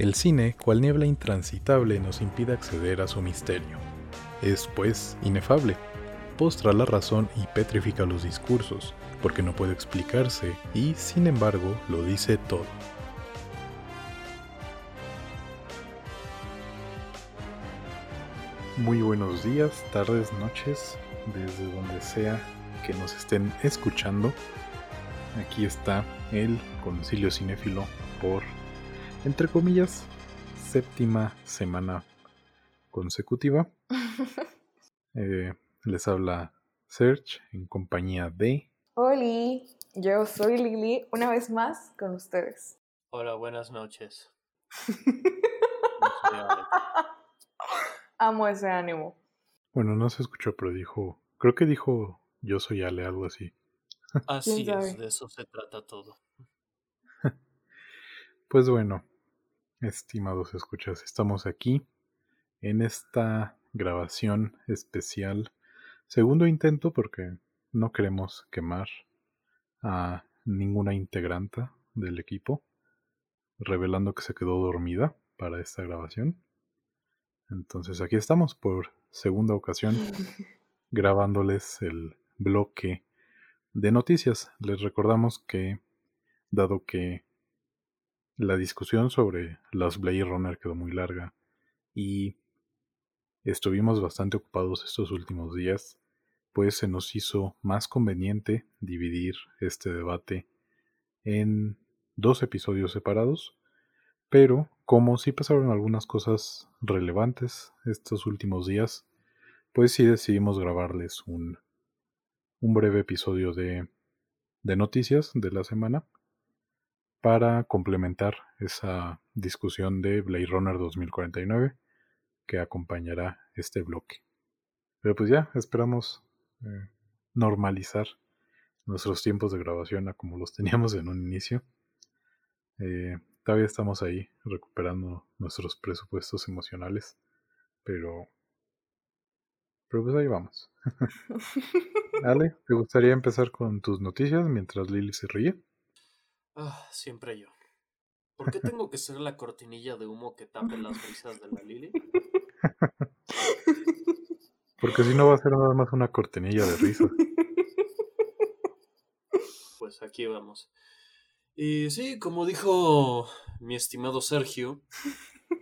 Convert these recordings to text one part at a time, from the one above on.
El cine, cual niebla intransitable, nos impide acceder a su misterio. Es, pues, inefable. Postra la razón y petrifica los discursos, porque no puede explicarse y, sin embargo, lo dice todo. Muy buenos días, tardes, noches, desde donde sea que nos estén escuchando. Aquí está el Concilio Cinéfilo por, entre comillas, séptima semana consecutiva. Eh, les habla Serge en compañía de... Hola, yo soy Lili, una vez más con ustedes. Hola, buenas noches. Amo ese ánimo. Bueno, no se escuchó, pero dijo, creo que dijo yo soy Ale, algo así. Así ¿Quién es, de eso se trata todo. Pues bueno, estimados escuchas, estamos aquí en esta grabación especial. Segundo intento porque no queremos quemar a ninguna integrante del equipo, revelando que se quedó dormida para esta grabación. Entonces aquí estamos por segunda ocasión grabándoles el bloque de noticias. Les recordamos que, dado que la discusión sobre las Blade Runner quedó muy larga y estuvimos bastante ocupados estos últimos días, pues se nos hizo más conveniente dividir este debate en dos episodios separados, pero como sí pasaron algunas cosas relevantes estos últimos días, pues sí decidimos grabarles un, un breve episodio de, de noticias de la semana para complementar esa discusión de Blade Runner 2049 que acompañará este bloque. Pero pues ya, esperamos eh, normalizar nuestros tiempos de grabación a como los teníamos en un inicio. Eh, todavía estamos ahí recuperando nuestros presupuestos emocionales, pero, pero pues ahí vamos. Ale, ¿te gustaría empezar con tus noticias mientras Lily se ríe? Ah, siempre yo. ¿Por qué tengo que ser la cortinilla de humo que tape las risas de la Lili? Porque si no va a ser nada más una cortinilla de risa. Pues aquí vamos. Y sí, como dijo mi estimado Sergio,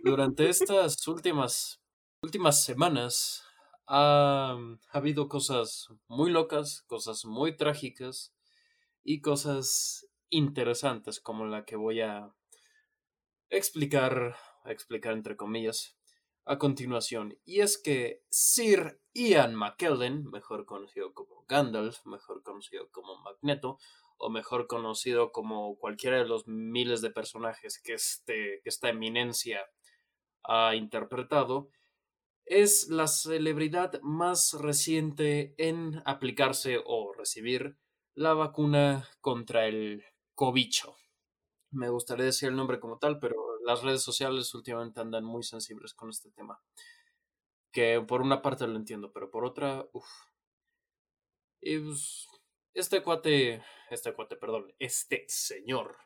durante estas últimas, últimas semanas ha, ha habido cosas muy locas, cosas muy trágicas y cosas interesantes como la que voy a explicar, a explicar entre comillas, a continuación. Y es que Sir Ian McKellen, mejor conocido como Gandalf, mejor conocido como Magneto, o mejor conocido como cualquiera de los miles de personajes que, este, que esta eminencia ha interpretado, es la celebridad más reciente en aplicarse o recibir la vacuna contra el cobicho. Me gustaría decir el nombre como tal, pero las redes sociales últimamente andan muy sensibles con este tema. Que por una parte lo entiendo, pero por otra, uff. Y pues, este cuate, este cuate, perdón, este señor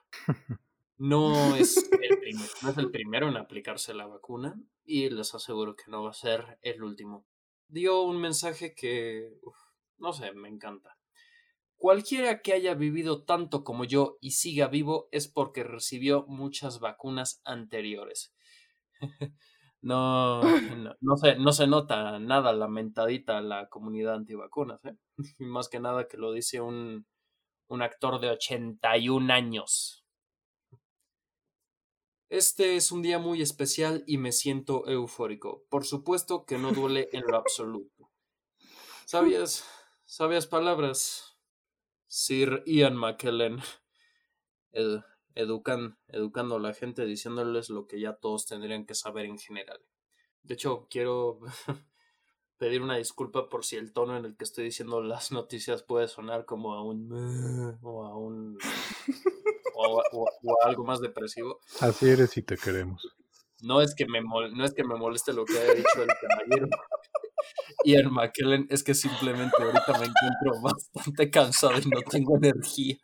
no es, el primero, no es el primero en aplicarse la vacuna y les aseguro que no va a ser el último. Dio un mensaje que, uf, no sé, me encanta. Cualquiera que haya vivido tanto como yo y siga vivo es porque recibió muchas vacunas anteriores. no, no, no se, no se nota nada lamentadita la comunidad antivacunas, ¿eh? Más que nada que lo dice un, un actor de 81 años. Este es un día muy especial y me siento eufórico. Por supuesto que no duele en lo absoluto. ¿Sabias? ¿Sabias palabras? Sir Ian McKellen ed- educan, educando a la gente, diciéndoles lo que ya todos tendrían que saber en general. De hecho, quiero pedir una disculpa por si el tono en el que estoy diciendo las noticias puede sonar como a un o a un o, a- o a- o a algo más depresivo. Así eres y te queremos. No es que me mol- no es que me moleste lo que haya dicho el caballero. Ian McKellen, es que simplemente ahorita me encuentro bastante cansado y no tengo energía.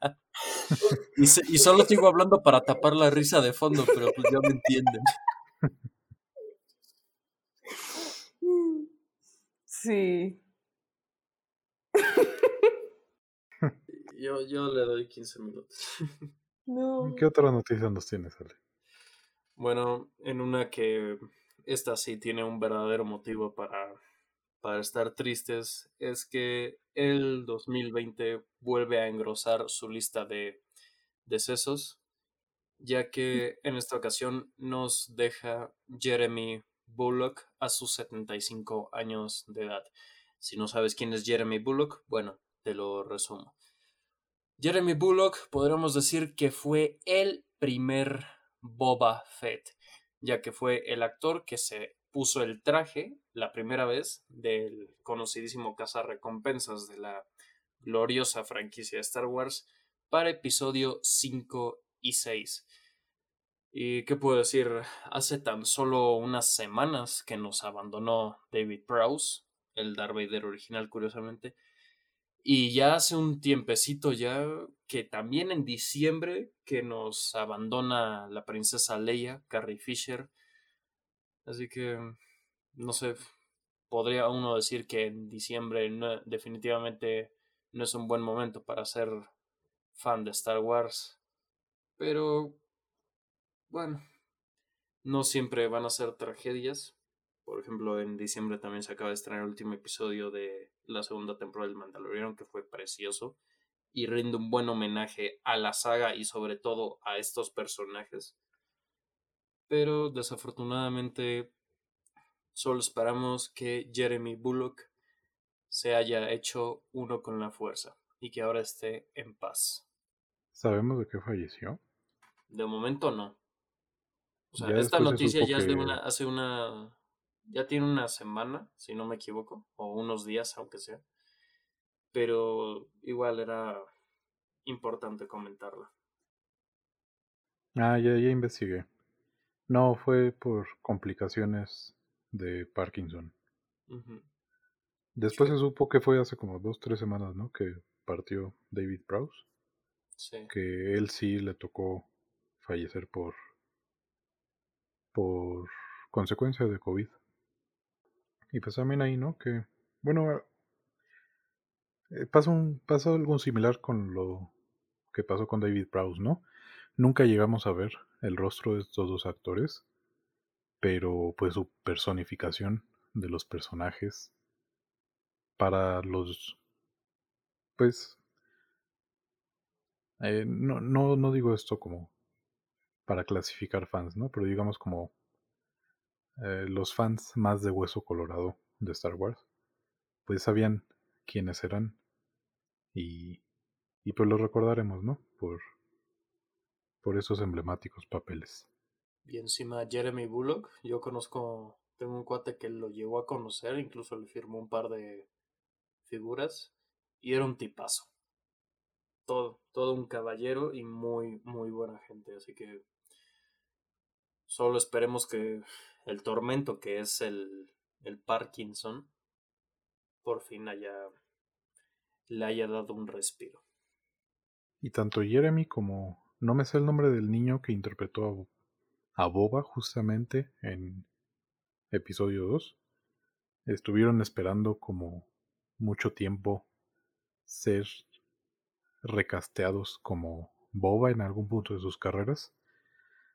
Y, y solo sigo hablando para tapar la risa de fondo, pero pues ya me entienden. Sí. Yo, yo le doy 15 minutos. No. ¿Qué otra noticia nos tienes, Ale? Bueno, en una que esta sí tiene un verdadero motivo para, para estar tristes, es que el 2020 vuelve a engrosar su lista de decesos, ya que en esta ocasión nos deja Jeremy Bullock a sus 75 años de edad. Si no sabes quién es Jeremy Bullock, bueno, te lo resumo. Jeremy Bullock podríamos decir que fue el primer Boba Fett, ya que fue el actor que se puso el traje la primera vez del conocidísimo recompensas de la gloriosa franquicia de Star Wars para episodio 5 y 6. ¿Y qué puedo decir? Hace tan solo unas semanas que nos abandonó David Prowse, el Darth Vader original, curiosamente. Y ya hace un tiempecito ya que también en diciembre que nos abandona la princesa Leia, Carrie Fisher. Así que, no sé, podría uno decir que en diciembre definitivamente no es un buen momento para ser fan de Star Wars. Pero bueno, no siempre van a ser tragedias. Por ejemplo, en diciembre también se acaba de estrenar el último episodio de la segunda temporada del Mandalorian, que fue precioso y rinde un buen homenaje a la saga y sobre todo a estos personajes. Pero desafortunadamente solo esperamos que Jeremy Bullock se haya hecho uno con la fuerza y que ahora esté en paz. ¿Sabemos de qué falleció? De momento no. O sea, esta noticia ya es de una, hace una, ya tiene una semana, si no me equivoco, o unos días, aunque sea. Pero igual era importante comentarla. Ah, ya, ya investigué. No, fue por complicaciones de Parkinson. Después se supo que fue hace como dos, tres semanas, ¿no? Que partió David Prowse. Sí. Que él sí le tocó fallecer por por consecuencia de COVID. Y pues también ahí, ¿no? Que, bueno, eh, pasa, un, pasa algo similar con lo que pasó con David Prowse, ¿no? Nunca llegamos a ver el rostro de estos dos actores, pero pues su personificación de los personajes para los pues eh, no, no, no digo esto como para clasificar fans, ¿no? Pero digamos como eh, los fans más de hueso colorado de Star Wars, pues sabían quiénes eran y, y pues los recordaremos, ¿no? Por, por esos emblemáticos papeles. Y encima Jeremy Bullock, yo conozco, tengo un cuate que lo llegó a conocer, incluso le firmó un par de figuras y era un tipazo. Todo, todo un caballero y muy, muy buena gente, así que Solo esperemos que el tormento que es el, el Parkinson por fin haya le haya dado un respiro. Y tanto Jeremy como no me sé el nombre del niño que interpretó a, Boba justamente en episodio 2 estuvieron esperando como mucho tiempo ser recasteados como Boba en algún punto de sus carreras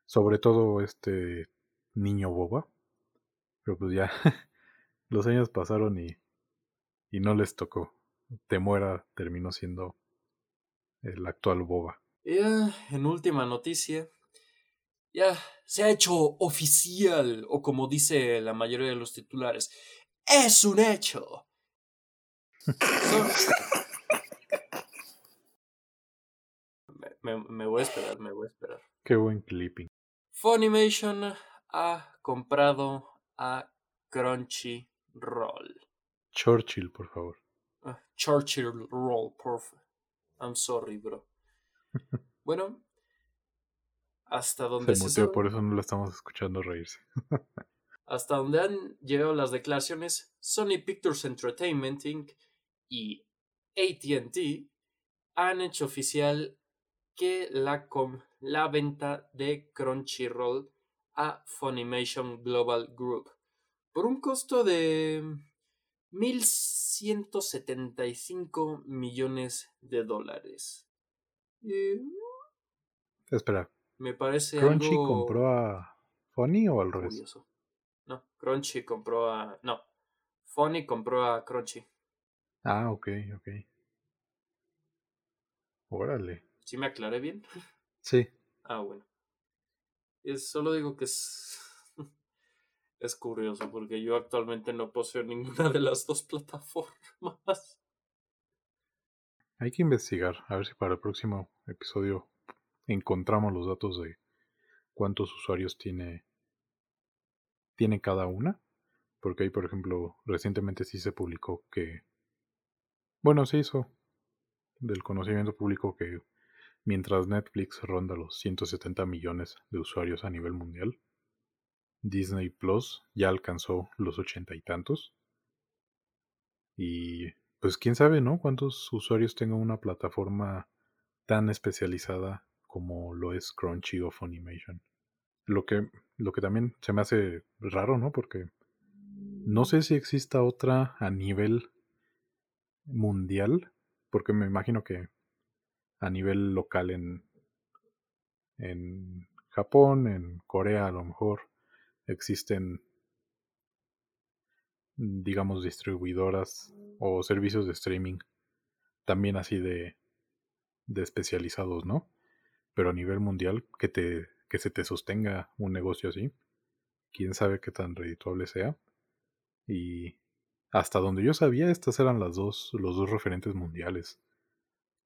sobre todo este niño boba. Pero pues ya los años pasaron y, y no les tocó. Temuera terminó siendo el actual boba. Ya, en última noticia, ya se ha hecho oficial, o como dice la mayoría de los titulares, es un hecho. me, me voy a esperar, me voy a esperar. Qué buen clipping. Funimation ha comprado a Crunchyroll. Churchill, por favor. Uh, Churchill Roll, por favor. I'm sorry, bro. Bueno, hasta donde se, se por eso no lo estamos escuchando reírse. hasta donde han llegado las declaraciones, Sony Pictures Entertainment Inc. y ATT han hecho oficial que la, la venta de Crunchyroll a Funimation Global Group por un costo de 1.175 millones de dólares. Espera. Me parece ¿Crunchy compró a Funny o al revés? No, Crunchy compró a... No, Funny compró a Crunchy. Ah, ok, ok. Órale. ¿Sí me aclaré bien? Sí. Ah, bueno. Es, solo digo que es, es curioso porque yo actualmente no poseo ninguna de las dos plataformas. Hay que investigar, a ver si para el próximo episodio encontramos los datos de cuántos usuarios tiene, tiene cada una. Porque ahí, por ejemplo, recientemente sí se publicó que... Bueno, se hizo del conocimiento público que mientras Netflix ronda los 170 millones de usuarios a nivel mundial, Disney Plus ya alcanzó los ochenta y tantos. Y pues quién sabe, ¿no? Cuántos usuarios tenga una plataforma tan especializada como lo es Crunchy o Funimation. Lo que, lo que también se me hace raro, ¿no? Porque no sé si exista otra a nivel mundial, porque me imagino que a nivel local en, en Japón, en Corea a lo mejor existen, digamos, distribuidoras o servicios de streaming también así de, de especializados, ¿no? pero a nivel mundial que te que se te sostenga un negocio así, quién sabe qué tan redituable sea. Y hasta donde yo sabía, estas eran las dos los dos referentes mundiales,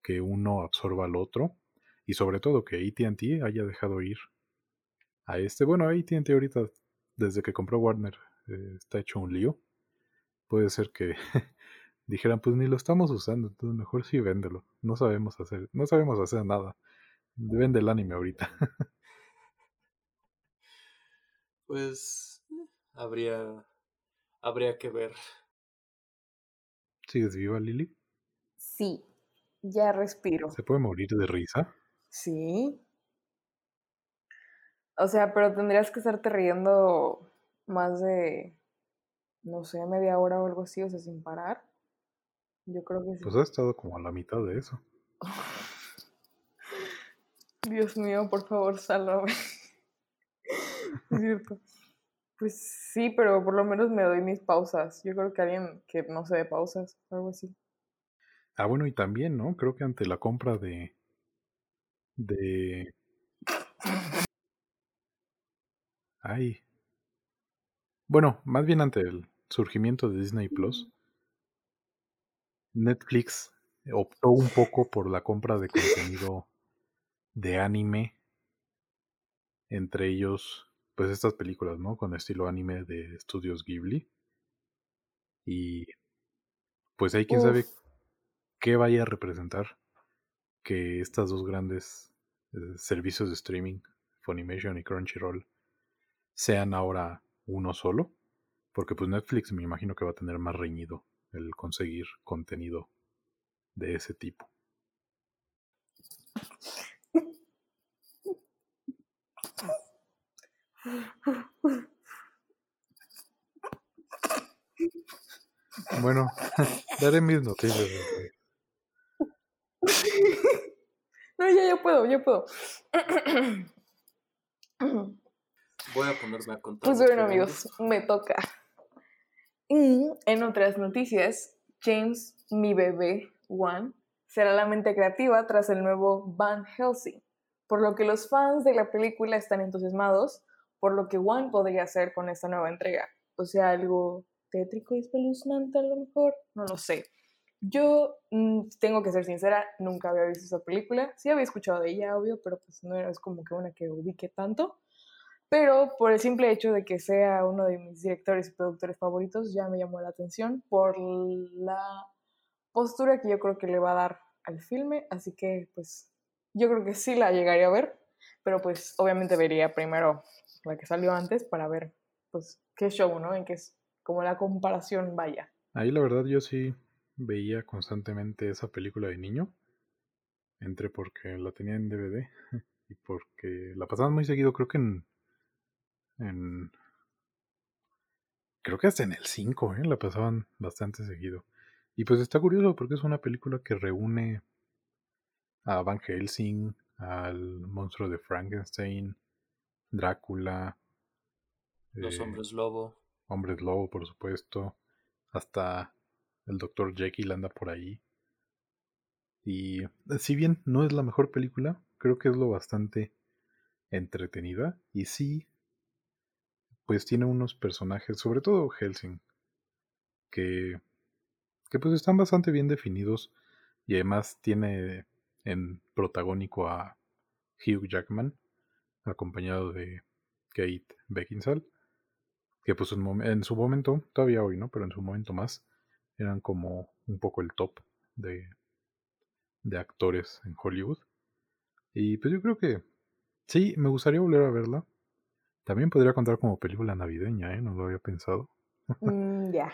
que uno absorba al otro y sobre todo que AT&T haya dejado ir a este, bueno, AT&T ahorita desde que compró Warner eh, está hecho un lío. Puede ser que dijeran, pues ni lo estamos usando, entonces mejor sí véndelo. No sabemos hacer, no sabemos hacer nada. Vende el anime ahorita. pues habría habría que ver. ¿Sigues viva, Lili? Sí, ya respiro. ¿Se puede morir de risa? Sí. O sea, pero tendrías que estarte riendo más de, no sé, media hora o algo así, o sea, sin parar. Yo creo que sí. Pues ha estado como a la mitad de eso. Dios mío, por favor, sálvame. es cierto. Pues sí, pero por lo menos me doy mis pausas. Yo creo que alguien que no se dé pausas, algo así. Ah, bueno, y también, ¿no? Creo que ante la compra de. de. Ay. Bueno, más bien ante el surgimiento de Disney Plus, Netflix optó un poco por la compra de contenido de anime, entre ellos, pues estas películas, ¿no? Con estilo anime de estudios Ghibli. Y pues hay quien sabe qué vaya a representar que estas dos grandes eh, servicios de streaming, Funimation y Crunchyroll, sean ahora uno solo. Porque pues Netflix me imagino que va a tener más reñido el conseguir contenido de ese tipo. Bueno, daré mis noticias. No, ya, ya puedo, ya puedo. Voy a ponerme a contar. Pues bueno, amigos, me toca. En otras noticias, James, mi bebé, One, será la mente creativa tras el nuevo Van Helsing, por lo que los fans de la película están entusiasmados por lo que One podría hacer con esta nueva entrega. O sea, algo tétrico y espeluznante a lo mejor, no lo sé. Yo mm, tengo que ser sincera, nunca había visto esa película. Sí había escuchado de ella, obvio, pero pues no es como que una que ubique tanto. Pero por el simple hecho de que sea uno de mis directores y productores favoritos, ya me llamó la atención por la postura que yo creo que le va a dar al filme. Así que pues yo creo que sí la llegaría a ver, pero pues obviamente vería primero la que salió antes para ver, pues, qué show, ¿no? En que es como la comparación vaya. Ahí la verdad yo sí veía constantemente esa película de niño. Entré porque la tenía en DVD y porque la pasaban muy seguido, creo que en. En creo que hasta en el 5, ¿eh? la pasaban bastante seguido. Y pues está curioso porque es una película que reúne a Van Helsing, al monstruo de Frankenstein, Drácula. Los hombres lobo. Hombres lobo, por supuesto. Hasta el Dr. Jekyll anda por ahí. Y eh, si bien no es la mejor película, creo que es lo bastante entretenida. Y sí, pues tiene unos personajes, sobre todo Helsing, que, que pues están bastante bien definidos. Y además tiene en protagónico a Hugh Jackman, acompañado de Kate Beckinsale, que pues en, su momento, todavía hoy, ¿no? Pero en su momento más, eran como un poco el top de, de actores en Hollywood. Y pues yo creo que sí, me gustaría volver a verla. También podría contar como película navideña, ¿eh? No lo había pensado. Mm, ya.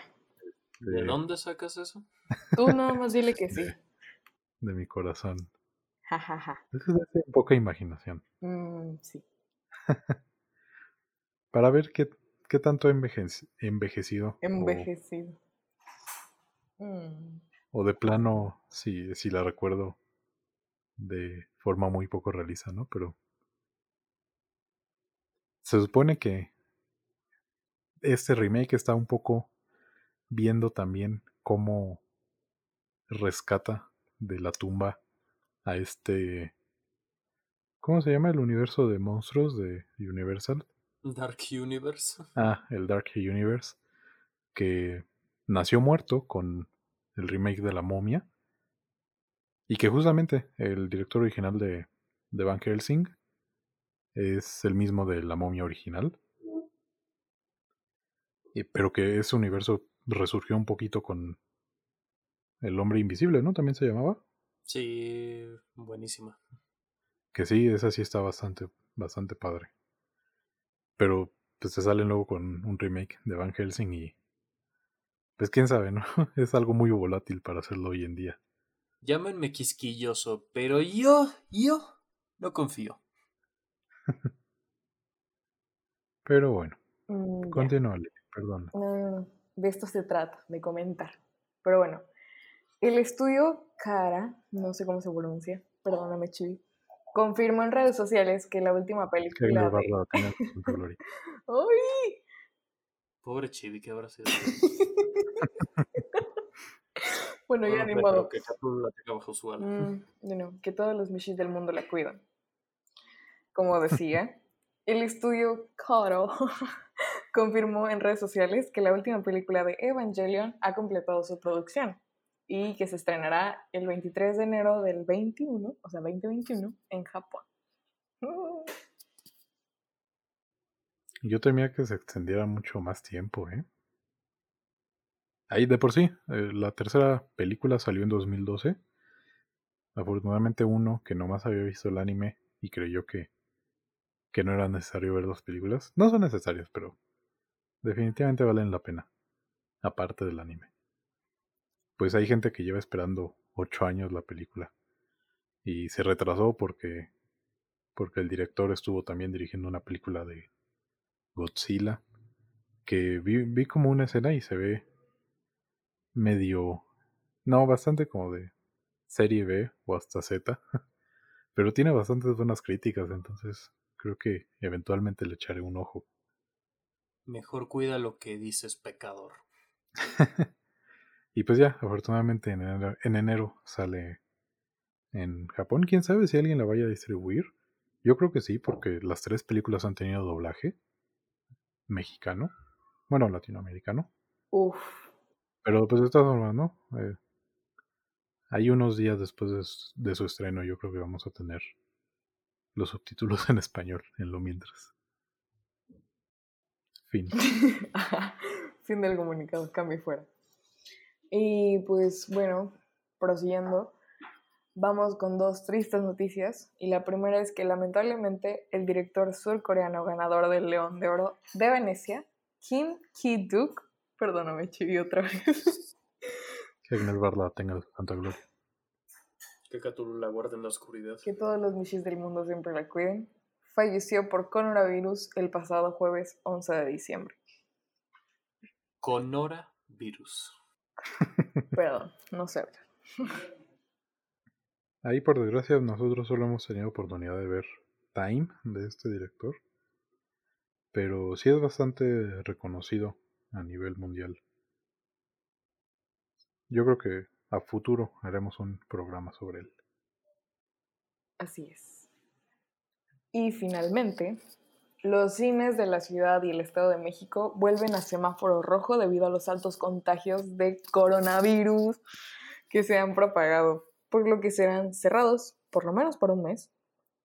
¿De dónde sacas eso? Tú nada más dile que sí. De mi corazón. Jajaja. Eso es de poca imaginación. Mm, sí. Para ver qué, qué tanto ha envejecido. Envejecido. Mm. O, de plano, si, si la recuerdo de forma muy poco realista, ¿no? Pero se supone que este remake está un poco viendo también cómo rescata de la tumba a este... ¿Cómo se llama el universo de monstruos de Universal? Dark Universe. Ah, el Dark Universe. Que nació muerto con el remake de La Momia. Y que justamente el director original de, de Van Helsing es el mismo de La Momia original. pero que ese universo resurgió un poquito con El Hombre Invisible, ¿no? También se llamaba. Sí, buenísima. Que sí, esa sí está bastante, bastante padre. Pero pues te salen luego con un remake de Van Helsing y pues quién sabe, ¿no? Es algo muy volátil para hacerlo hoy en día. Llámenme quisquilloso, pero yo, yo no confío. pero bueno, mm, continúale, perdón. de esto se trata, de comentar. Pero bueno, el estudio Cara, no sé cómo se pronuncia, perdóname, Chibi, confirmó en redes sociales que la última película. de... ¡Ay! Pobre Chibi, ¿qué habrá sido? bueno, ya ni modo. Que mm, que todos los Mishis del mundo la cuidan. Como decía, el estudio Caro confirmó en redes sociales que la última película de Evangelion ha completado su producción y que se estrenará el 23 de enero del 21, o sea, 2021, en Japón. Yo temía que se extendiera mucho más tiempo, ¿eh? Ahí de por sí, eh, la tercera película salió en 2012. Afortunadamente uno que nomás había visto el anime y creyó que, que no era necesario ver dos películas. No son necesarias, pero definitivamente valen la pena. Aparte del anime pues hay gente que lleva esperando ocho años la película. Y se retrasó porque, porque el director estuvo también dirigiendo una película de Godzilla. Que vi, vi como una escena y se ve medio... No, bastante como de serie B o hasta Z. Pero tiene bastantes buenas críticas, entonces creo que eventualmente le echaré un ojo. Mejor cuida lo que dices, pecador. Y pues ya, afortunadamente en enero, sale en Japón. ¿Quién sabe si alguien la vaya a distribuir? Yo creo que sí, porque las tres películas han tenido doblaje mexicano. Bueno, latinoamericano. Uf. Pero pues de todas formas, ¿no? Eh, hay unos días después de, de, su estreno, yo creo que vamos a tener los subtítulos en español en lo mientras. Fin. fin del comunicado, cambio fuera. Y pues bueno, prosiguiendo, vamos con dos tristes noticias. Y la primera es que lamentablemente el director surcoreano ganador del León de Oro de Venecia, Kim Ki-duk, perdóname, chivi otra vez. Que en el Barla tenga tanta gloria. Que Cthulhu la guarde en la oscuridad. Que todos los Mishis del mundo siempre la cuiden. Falleció por coronavirus el pasado jueves 11 de diciembre. Coronavirus. Perdón, no sé. Ahí, por desgracia, nosotros solo hemos tenido oportunidad de ver Time de este director. Pero sí es bastante reconocido a nivel mundial. Yo creo que a futuro haremos un programa sobre él. Así es. Y finalmente, los cines de la ciudad y el Estado de México vuelven a semáforo rojo debido a los altos contagios de coronavirus que se han propagado, por lo que serán cerrados por lo menos por un mes.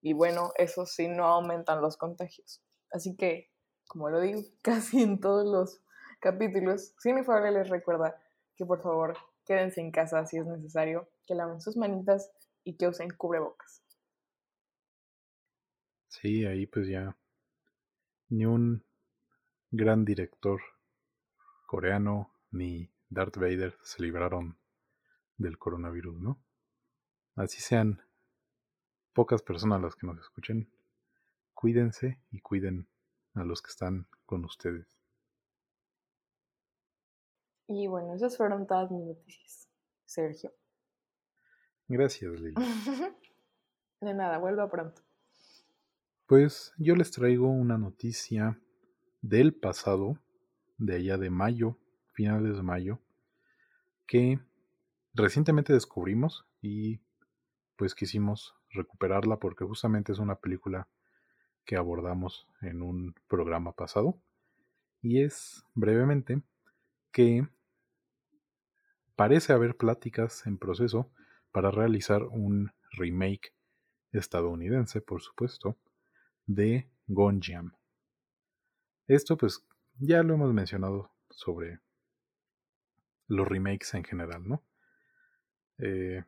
Y bueno, eso sí, no aumentan los contagios. Así que, como lo digo casi en todos los capítulos, Cinefable les recuerda que por favor quédense en casa si es necesario, que laven sus manitas y que usen cubrebocas. Sí, ahí pues ya ni un gran director coreano ni Darth Vader se libraron del coronavirus, ¿no? Así sean pocas personas las que nos escuchen, cuídense y cuiden a los que están con ustedes. Y bueno, esas fueron todas mis noticias, Sergio. Gracias, Lili. De nada, vuelva pronto. Pues yo les traigo una noticia del pasado, de allá de mayo, finales de mayo, que recientemente descubrimos y pues quisimos recuperarla porque justamente es una película que abordamos en un programa pasado y es brevemente que parece haber pláticas en proceso para realizar un remake estadounidense, por supuesto, de Gonjiam. Esto pues ya lo hemos mencionado sobre los remakes en general, ¿no? Eh,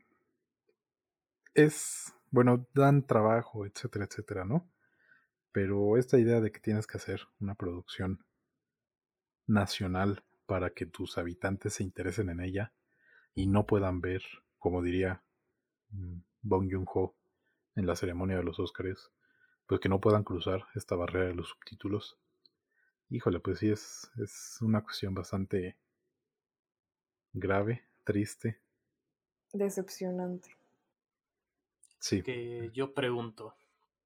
es, bueno, dan trabajo, etcétera, etcétera, ¿no? Pero esta idea de que tienes que hacer una producción nacional para que tus habitantes se interesen en ella y no puedan ver, como diría mm, Bong Joon-ho en la ceremonia de los Óscares, pues que no puedan cruzar esta barrera de los subtítulos. Híjole, pues sí, es, es una cuestión bastante grave, triste. Decepcionante. Sí. Que yo pregunto,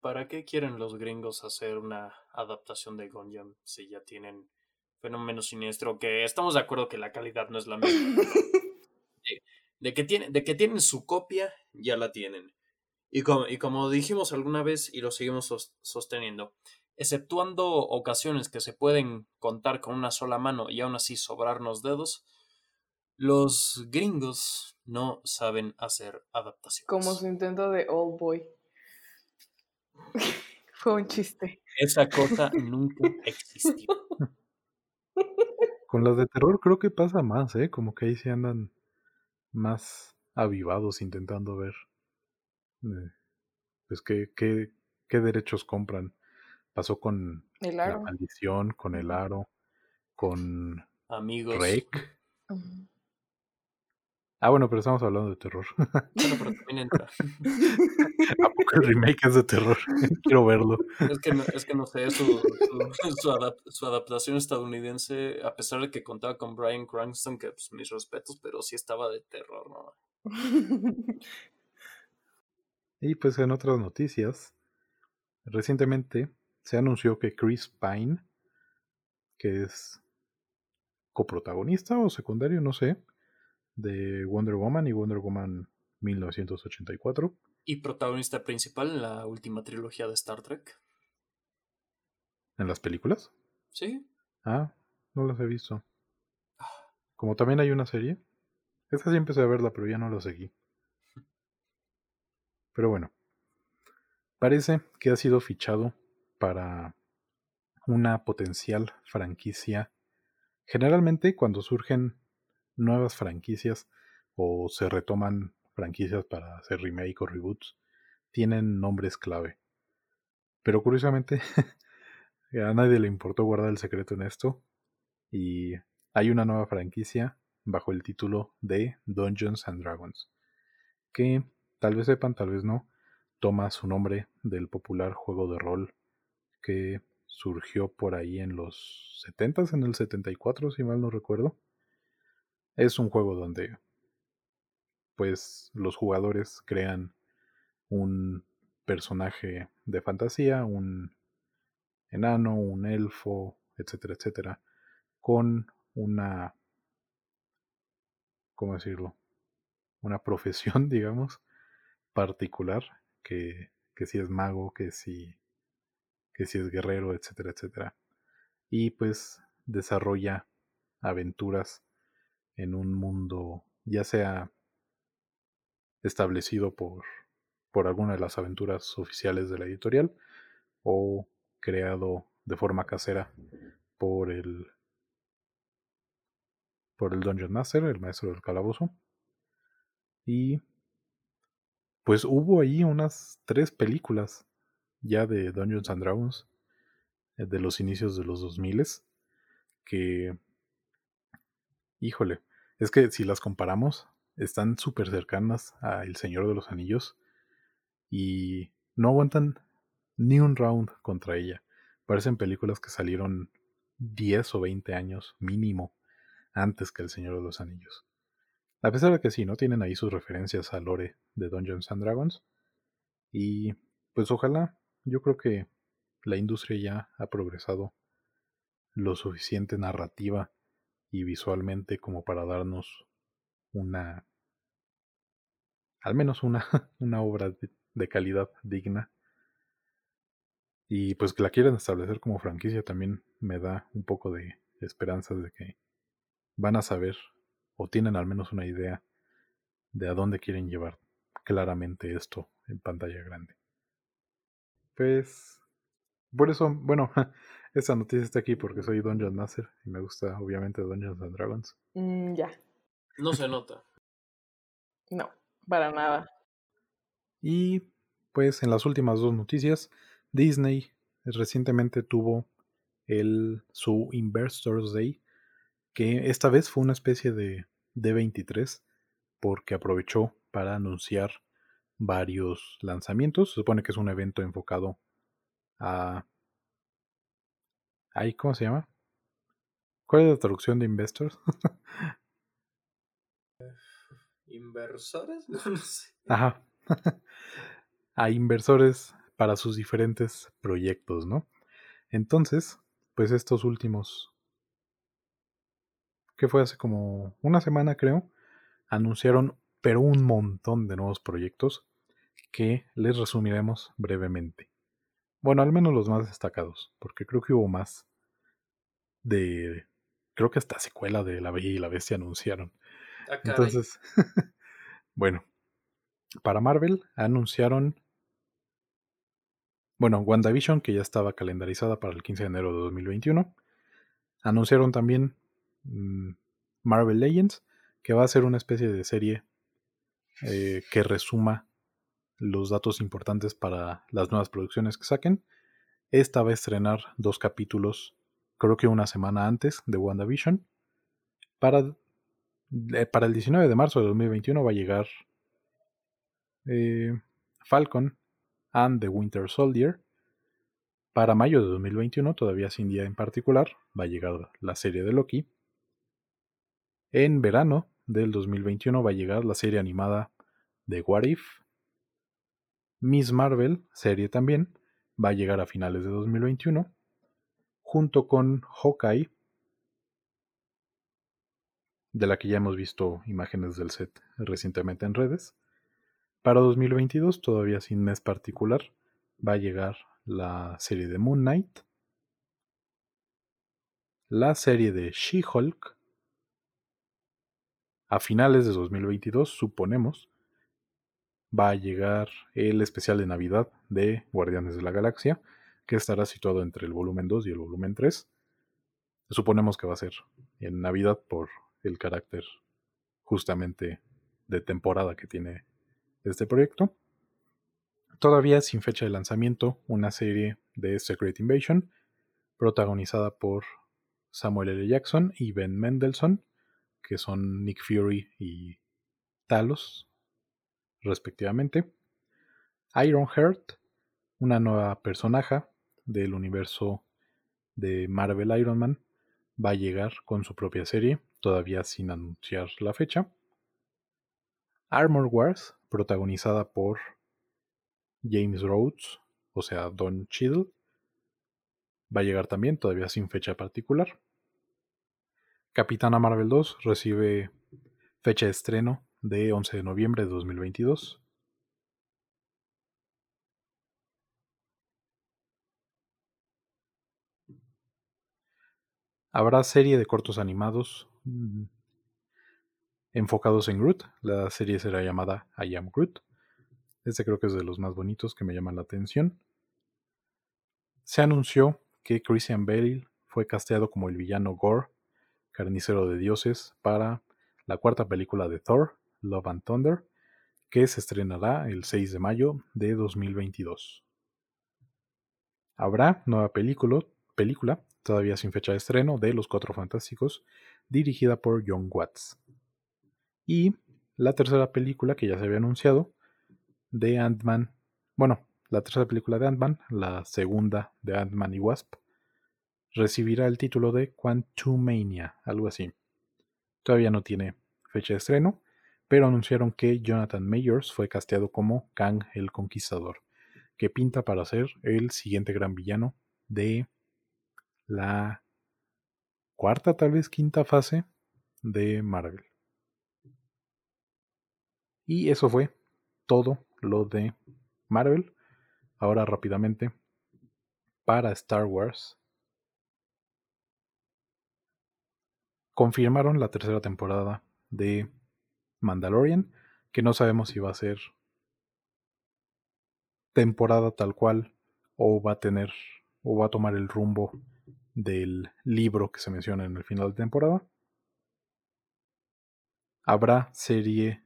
¿para qué quieren los gringos hacer una adaptación de Gonjam si ya tienen Fenómeno Siniestro? Que estamos de acuerdo que la calidad no es la misma. de, que tienen, de que tienen su copia, ya la tienen. Y como, y como dijimos alguna vez y lo seguimos sosteniendo, exceptuando ocasiones que se pueden contar con una sola mano y aún así sobrarnos dedos, los gringos no saben hacer adaptaciones. Como su intento de Old Boy. Fue un chiste. Esa cosa nunca existió. Con las de terror creo que pasa más, ¿eh? Como que ahí se andan más avivados intentando ver eh, pues qué, qué, qué derechos compran. Pasó con El La aro. Maldición, con El Aro, con Amigos. Rake. Ah, bueno, pero estamos hablando de terror. Bueno, pero también entra. ¿A poco el remake es de terror? Quiero verlo. Es que no, es que no sé, su, su, su adap- su adaptación estadounidense, a pesar de que contaba con Brian Cranston, que pues mis respetos, pero sí estaba de terror, ¿no? Y pues en otras noticias, recientemente se anunció que Chris Pine, que es coprotagonista o secundario, no sé, de Wonder Woman y Wonder Woman 1984, Y protagonista principal en la última trilogía de Star Trek. en las películas. ¿Sí? Ah, no las he visto. Como también hay una serie. Esa sí empecé a verla, pero ya no la seguí. Pero bueno. Parece que ha sido fichado para una potencial franquicia. Generalmente cuando surgen nuevas franquicias o se retoman franquicias para hacer remake o reboots, tienen nombres clave. Pero curiosamente a nadie le importó guardar el secreto en esto y hay una nueva franquicia bajo el título de Dungeons and Dragons que tal vez sepan, tal vez no, toma su nombre del popular juego de rol que surgió por ahí en los 70 en el 74, si mal no recuerdo. Es un juego donde pues los jugadores crean un personaje de fantasía, un enano, un elfo, etcétera, etcétera, con una, ¿cómo decirlo? Una profesión, digamos, particular, que, que si es mago, que si, que si es guerrero, etcétera, etcétera. Y pues desarrolla aventuras en un mundo, ya sea establecido por, por alguna de las aventuras oficiales de la editorial o creado de forma casera por el por el Dungeon Master, el maestro del calabozo. Y pues hubo ahí unas tres películas ya de Dungeons and Dragons eh, de los inicios de los 2000 que híjole, es que si las comparamos están súper cercanas a El Señor de los Anillos y no aguantan ni un round contra ella. Parecen películas que salieron 10 o 20 años mínimo antes que El Señor de los Anillos. A pesar de que sí, ¿no? Tienen ahí sus referencias a lore de Dungeons and Dragons. Y pues ojalá, yo creo que la industria ya ha progresado lo suficiente narrativa y visualmente como para darnos una, al menos una, una obra de, calidad digna. Y pues que la quieran establecer como franquicia también me da un poco de esperanzas de que van a saber o tienen al menos una idea de a dónde quieren llevar claramente esto en pantalla grande. Pues por eso, bueno, esta noticia está aquí porque soy Dungeon Master y me gusta obviamente Dungeons and Dragons. Mm, ya. No se nota. No, para nada. Y pues en las últimas dos noticias, Disney recientemente tuvo el, su Investors Day, que esta vez fue una especie de D23, porque aprovechó para anunciar varios lanzamientos. Se supone que es un evento enfocado a... ¿Cómo se llama? ¿Cuál es la traducción de Investors? ¿Inversores? No, sé. Ajá. a inversores para sus diferentes proyectos, ¿no? Entonces, pues estos últimos, que fue hace como una semana creo, anunciaron pero un montón de nuevos proyectos que les resumiremos brevemente. Bueno, al menos los más destacados, porque creo que hubo más de... Creo que hasta secuela de La Bella y la Bestia anunciaron. Ah, Entonces, bueno, para Marvel anunciaron, bueno, WandaVision, que ya estaba calendarizada para el 15 de enero de 2021. Anunciaron también mm, Marvel Legends, que va a ser una especie de serie eh, que resuma los datos importantes para las nuevas producciones que saquen. Esta va a estrenar dos capítulos, creo que una semana antes de WandaVision, para para el 19 de marzo de 2021 va a llegar eh, Falcon and the Winter Soldier. Para mayo de 2021, todavía sin día en particular, va a llegar la serie de Loki. En verano del 2021 va a llegar la serie animada de What If. Miss Marvel, serie también, va a llegar a finales de 2021, junto con Hawkeye de la que ya hemos visto imágenes del set recientemente en redes. Para 2022, todavía sin mes particular, va a llegar la serie de Moon Knight, la serie de She-Hulk, a finales de 2022, suponemos, va a llegar el especial de Navidad de Guardianes de la Galaxia, que estará situado entre el volumen 2 y el volumen 3. Suponemos que va a ser en Navidad por el carácter justamente de temporada que tiene este proyecto. Todavía sin fecha de lanzamiento, una serie de Secret Invasion, protagonizada por Samuel L. Jackson y Ben Mendelssohn, que son Nick Fury y Talos, respectivamente. Ironheart, una nueva personaje del universo de Marvel Iron Man, va a llegar con su propia serie, todavía sin anunciar la fecha. Armor Wars, protagonizada por James Rhodes, o sea, Don Cheadle, va a llegar también, todavía sin fecha particular. Capitana Marvel 2 recibe fecha de estreno de 11 de noviembre de 2022. Habrá serie de cortos animados mm, enfocados en Groot. La serie será llamada I Am Groot. Este creo que es de los más bonitos que me llaman la atención. Se anunció que Christian Bale fue casteado como el villano Gore, carnicero de dioses, para la cuarta película de Thor, Love and Thunder, que se estrenará el 6 de mayo de 2022. Habrá nueva película, película todavía sin fecha de estreno, de Los Cuatro Fantásticos, dirigida por John Watts. Y la tercera película que ya se había anunciado, de Ant-Man, bueno, la tercera película de Ant-Man, la segunda de Ant-Man y Wasp, recibirá el título de Quantumania, algo así. Todavía no tiene fecha de estreno, pero anunciaron que Jonathan Mayors fue casteado como Kang el Conquistador, que pinta para ser el siguiente gran villano de la cuarta, tal vez quinta fase de Marvel. Y eso fue todo lo de Marvel. Ahora rápidamente para Star Wars. Confirmaron la tercera temporada de Mandalorian, que no sabemos si va a ser temporada tal cual o va a tener o va a tomar el rumbo del libro que se menciona en el final de temporada. Habrá serie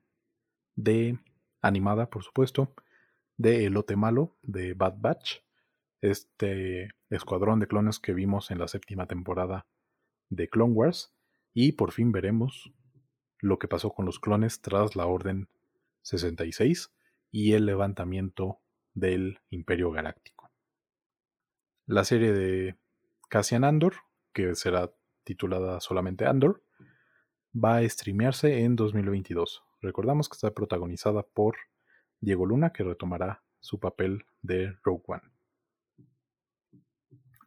de animada, por supuesto, de Elote Malo, de Bad Batch, este escuadrón de clones que vimos en la séptima temporada de Clone Wars, y por fin veremos lo que pasó con los clones tras la Orden 66 y el levantamiento del Imperio Galáctico. La serie de Cassian Andor, que será titulada solamente Andor, va a streamearse en 2022. Recordamos que está protagonizada por Diego Luna, que retomará su papel de Rogue One.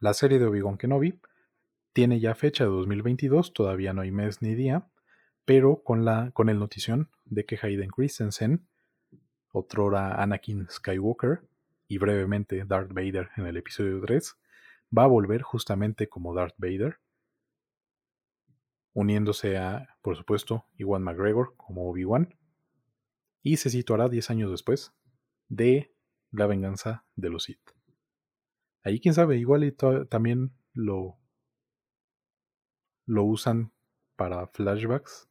La serie de Obi-Wan Kenobi tiene ya fecha de 2022, todavía no hay mes ni día, pero con, la, con el notición de que Hayden Christensen, otrora Anakin Skywalker y brevemente Darth Vader en el episodio 3, va a volver justamente como Darth Vader, uniéndose a, por supuesto, Iwan McGregor como Obi-Wan, y se situará 10 años después de la venganza de los Sith. Ahí quién sabe, igual también lo, lo usan para flashbacks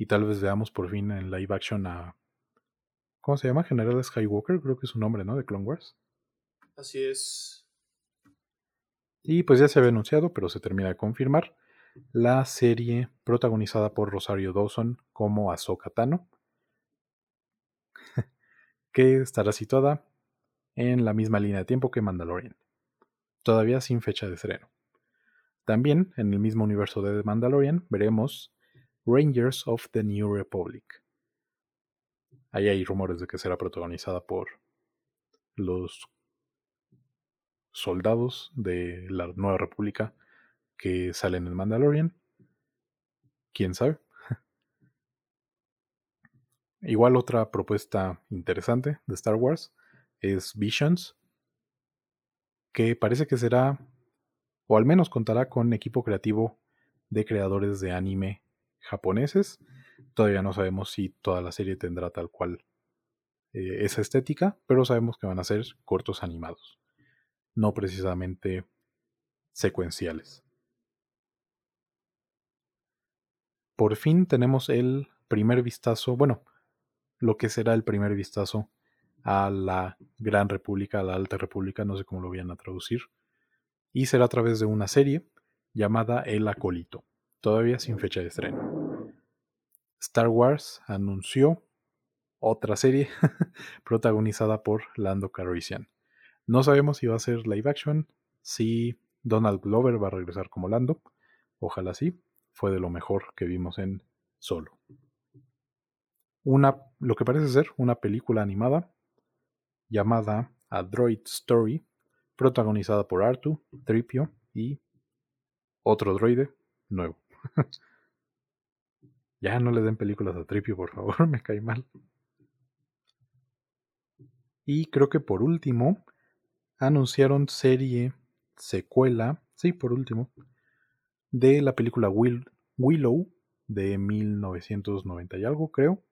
y tal vez veamos por fin en live action a... ¿Cómo se llama? General Skywalker, creo que es su nombre, ¿no? De Clone Wars. Así es. Y pues ya se había anunciado, pero se termina de confirmar, la serie protagonizada por Rosario Dawson como Ahsoka Tano, que estará situada en la misma línea de tiempo que Mandalorian, todavía sin fecha de estreno. También, en el mismo universo de Mandalorian, veremos Rangers of the New Republic. Ahí hay rumores de que será protagonizada por los soldados de la Nueva República que salen en Mandalorian. ¿Quién sabe? Igual otra propuesta interesante de Star Wars es Visions, que parece que será, o al menos contará con equipo creativo de creadores de anime japoneses. Todavía no sabemos si toda la serie tendrá tal cual eh, esa estética, pero sabemos que van a ser cortos animados no precisamente secuenciales. Por fin tenemos el primer vistazo, bueno, lo que será el primer vistazo a la Gran República, a la Alta República, no sé cómo lo vayan a traducir, y será a través de una serie llamada El Acolito, todavía sin fecha de estreno. Star Wars anunció otra serie protagonizada por Lando Calrissian. No sabemos si va a ser live action, si Donald Glover va a regresar como Lando. Ojalá sí. Fue de lo mejor que vimos en Solo. Una, lo que parece ser una película animada llamada A Droid Story, protagonizada por Artu, Tripio y otro droide nuevo. Ya no le den películas a Tripio, por favor, me cae mal. Y creo que por último, anunciaron serie, secuela, sí, por último, de la película Willow de 1990 y algo, creo.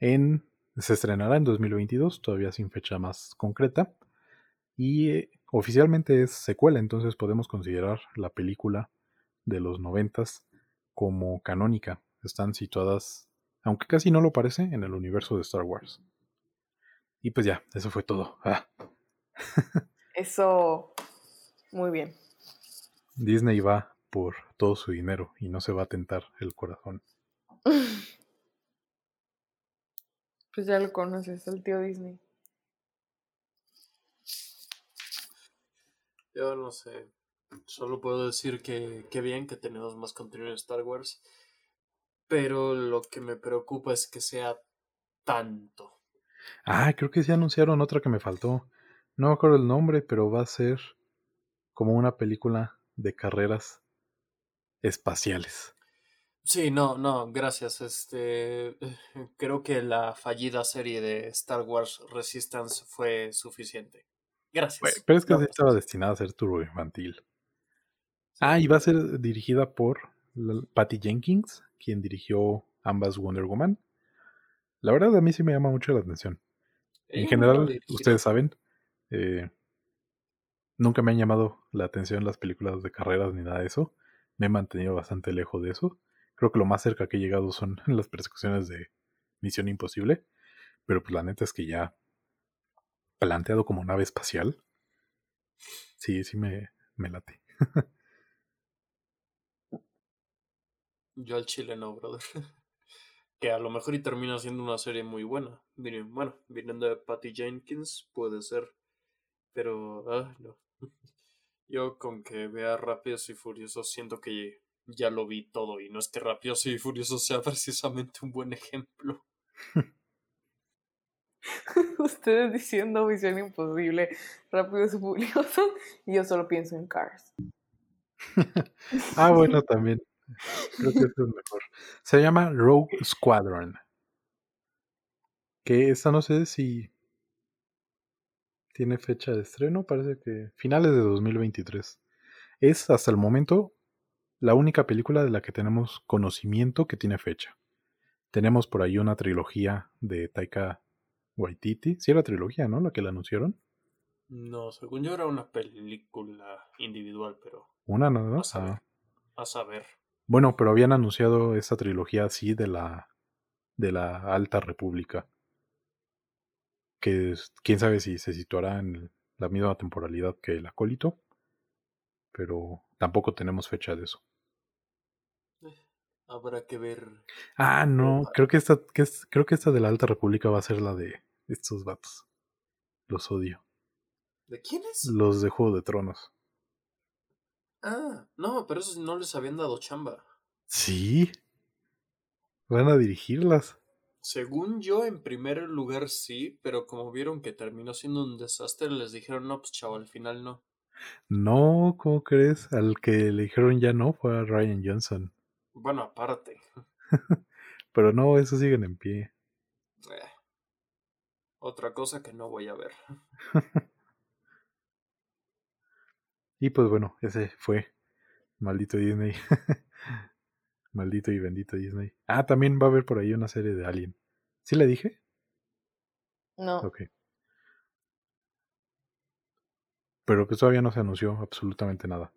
En, se estrenará en 2022, todavía sin fecha más concreta. Y eh, oficialmente es secuela, entonces podemos considerar la película de los noventas como canónica. Están situadas, aunque casi no lo parece, en el universo de Star Wars. Y pues ya, eso fue todo. Ah. Eso, muy bien. Disney va por todo su dinero y no se va a tentar el corazón. Pues ya lo conoces, el tío Disney. Yo no sé. Solo puedo decir que qué bien que tenemos más contenido en Star Wars. Pero lo que me preocupa es que sea tanto. Ah, creo que sí anunciaron otra que me faltó. No me acuerdo el nombre, pero va a ser como una película de carreras espaciales. Sí, no, no, gracias. Este, creo que la fallida serie de Star Wars Resistance fue suficiente. Gracias. pero es que estaba destinada a ser turbo infantil. Ah, y va a ser dirigida por Patty Jenkins, quien dirigió ambas Wonder Woman. La verdad a mí sí me llama mucho la atención. En general, ustedes saben, eh, nunca me han llamado la atención las películas de carreras ni nada de eso. Me he mantenido bastante lejos de eso. Creo que lo más cerca que he llegado son las persecuciones de Misión Imposible. Pero pues la neta es que ya planteado como nave espacial, sí, sí me, me late. Yo al chile no, brother. que a lo mejor y termina siendo una serie muy buena. Bueno, viniendo de Patty Jenkins, puede ser. Pero, ah, no. Yo con que vea Rápidos y Furiosos siento que ya lo vi todo y no es que Rápidos y Furiosos sea precisamente un buen ejemplo. Ustedes diciendo Visión Imposible, Rápidos y Furiosos, y yo solo pienso en Cars. ah, bueno, también. Creo que es mejor. Se llama Rogue Squadron. Que esta no sé si tiene fecha de estreno, parece que finales de 2023. Es hasta el momento la única película de la que tenemos conocimiento que tiene fecha. Tenemos por ahí una trilogía de Taika Waititi. Sí era trilogía, ¿no? La que la anunciaron. No, según yo era una película individual, pero... Una nada más. A a saber. Bueno, pero habían anunciado esa trilogía así de la de la Alta República. Que quién sabe si se situará en la misma temporalidad que el acólito. Pero tampoco tenemos fecha de eso. Eh, habrá que ver. Ah, no, creo que esta, que es, creo que esta de la Alta República va a ser la de estos vatos. Los odio. ¿De quiénes? Los de Juego de Tronos. Ah, no, pero esos no les habían dado chamba. Sí. Van a dirigirlas. Según yo, en primer lugar sí, pero como vieron que terminó siendo un desastre, les dijeron, no, pues chavo, al final no. No, ¿cómo crees? Al que le dijeron ya no fue a Ryan Johnson. Bueno, aparte. pero no, esos siguen en pie. Eh, otra cosa que no voy a ver. Y pues bueno, ese fue maldito Disney. maldito y bendito Disney. Ah, también va a haber por ahí una serie de Alien. ¿Sí le dije? No. Ok. Pero pues todavía no se anunció absolutamente nada.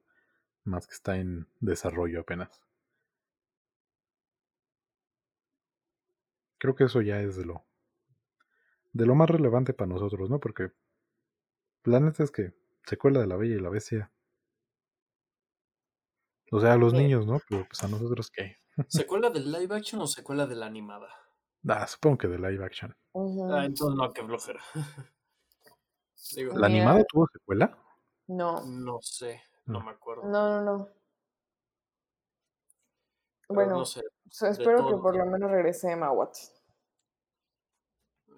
Más que está en desarrollo apenas. Creo que eso ya es de lo. de lo más relevante para nosotros, ¿no? Porque. Planeta es que secuela de la Bella y la Bestia. O sea, a los niños, ¿no? Pero pues a nosotros qué. ¿Secuela del live action o secuela de la animada? Ah, supongo que de live action. Ah, entonces no, qué flojera. ¿La animada tuvo secuela? No. No sé, no me acuerdo. No, no, no. bueno, no sé, espero que por lo menos regrese Emma Watson.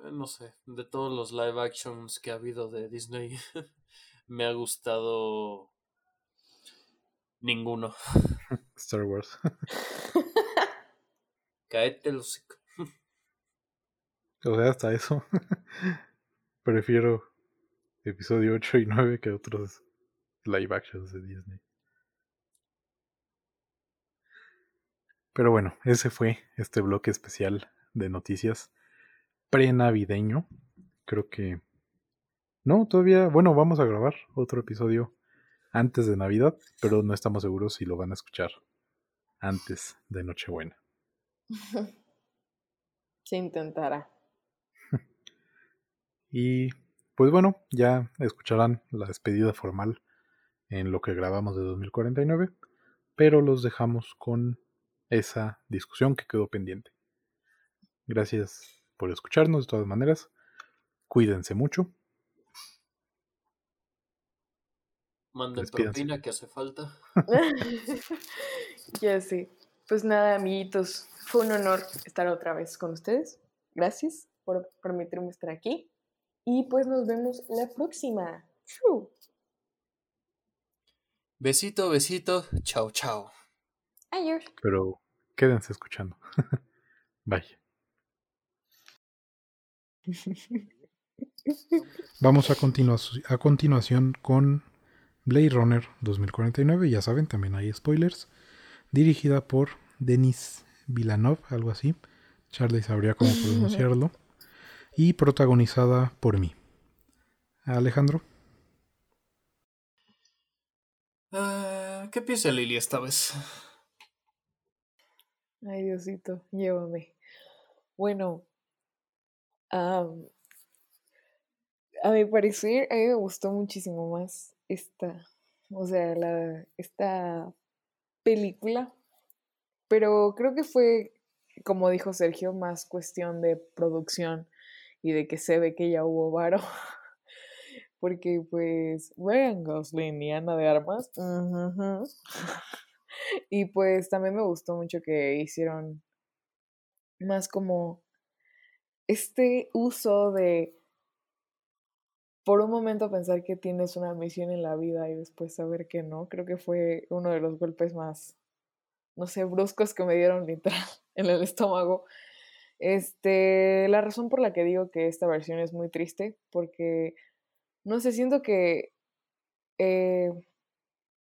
Eh, no sé, de todos los live actions que ha habido de Disney, me ha gustado ninguno. Star Wars. Caete hocico. O sea, hasta eso. Prefiero episodio 8 y 9 que otros live actions de Disney. Pero bueno, ese fue este bloque especial de noticias pre-navideño. Creo que... No, todavía... Bueno, vamos a grabar otro episodio antes de Navidad, pero no estamos seguros si lo van a escuchar antes de Nochebuena. Se intentará. y pues bueno, ya escucharán la despedida formal en lo que grabamos de 2049, pero los dejamos con esa discusión que quedó pendiente. Gracias por escucharnos de todas maneras. Cuídense mucho. Manden propina que hace falta. ya sí. Pues nada, amiguitos, fue un honor estar otra vez con ustedes. Gracias por permitirme estar aquí. Y pues nos vemos la próxima. Besito, besito. Chao, chao. Adiós. Pero quédense escuchando. Bye. Vamos a, a continuación con Blade Runner 2049. Ya saben, también hay spoilers. Dirigida por Denis Villeneuve, algo así. Charlie sabría cómo pronunciarlo. y protagonizada por mí. Alejandro. Uh, ¿Qué piensa Lili esta vez? Ay, Diosito, llévame. Bueno, a mi parecer, a mí me gustó muchísimo más esta, o sea, la, esta película, pero creo que fue, como dijo Sergio, más cuestión de producción y de que se ve que ya hubo varo. Porque pues Ryan Gosling y Ana de Armas. y pues también me gustó mucho que hicieron más como este uso de por un momento pensar que tienes una misión en la vida y después saber que no, creo que fue uno de los golpes más, no sé, bruscos que me dieron literal en el estómago. Este, la razón por la que digo que esta versión es muy triste, porque, no sé, siento que, eh,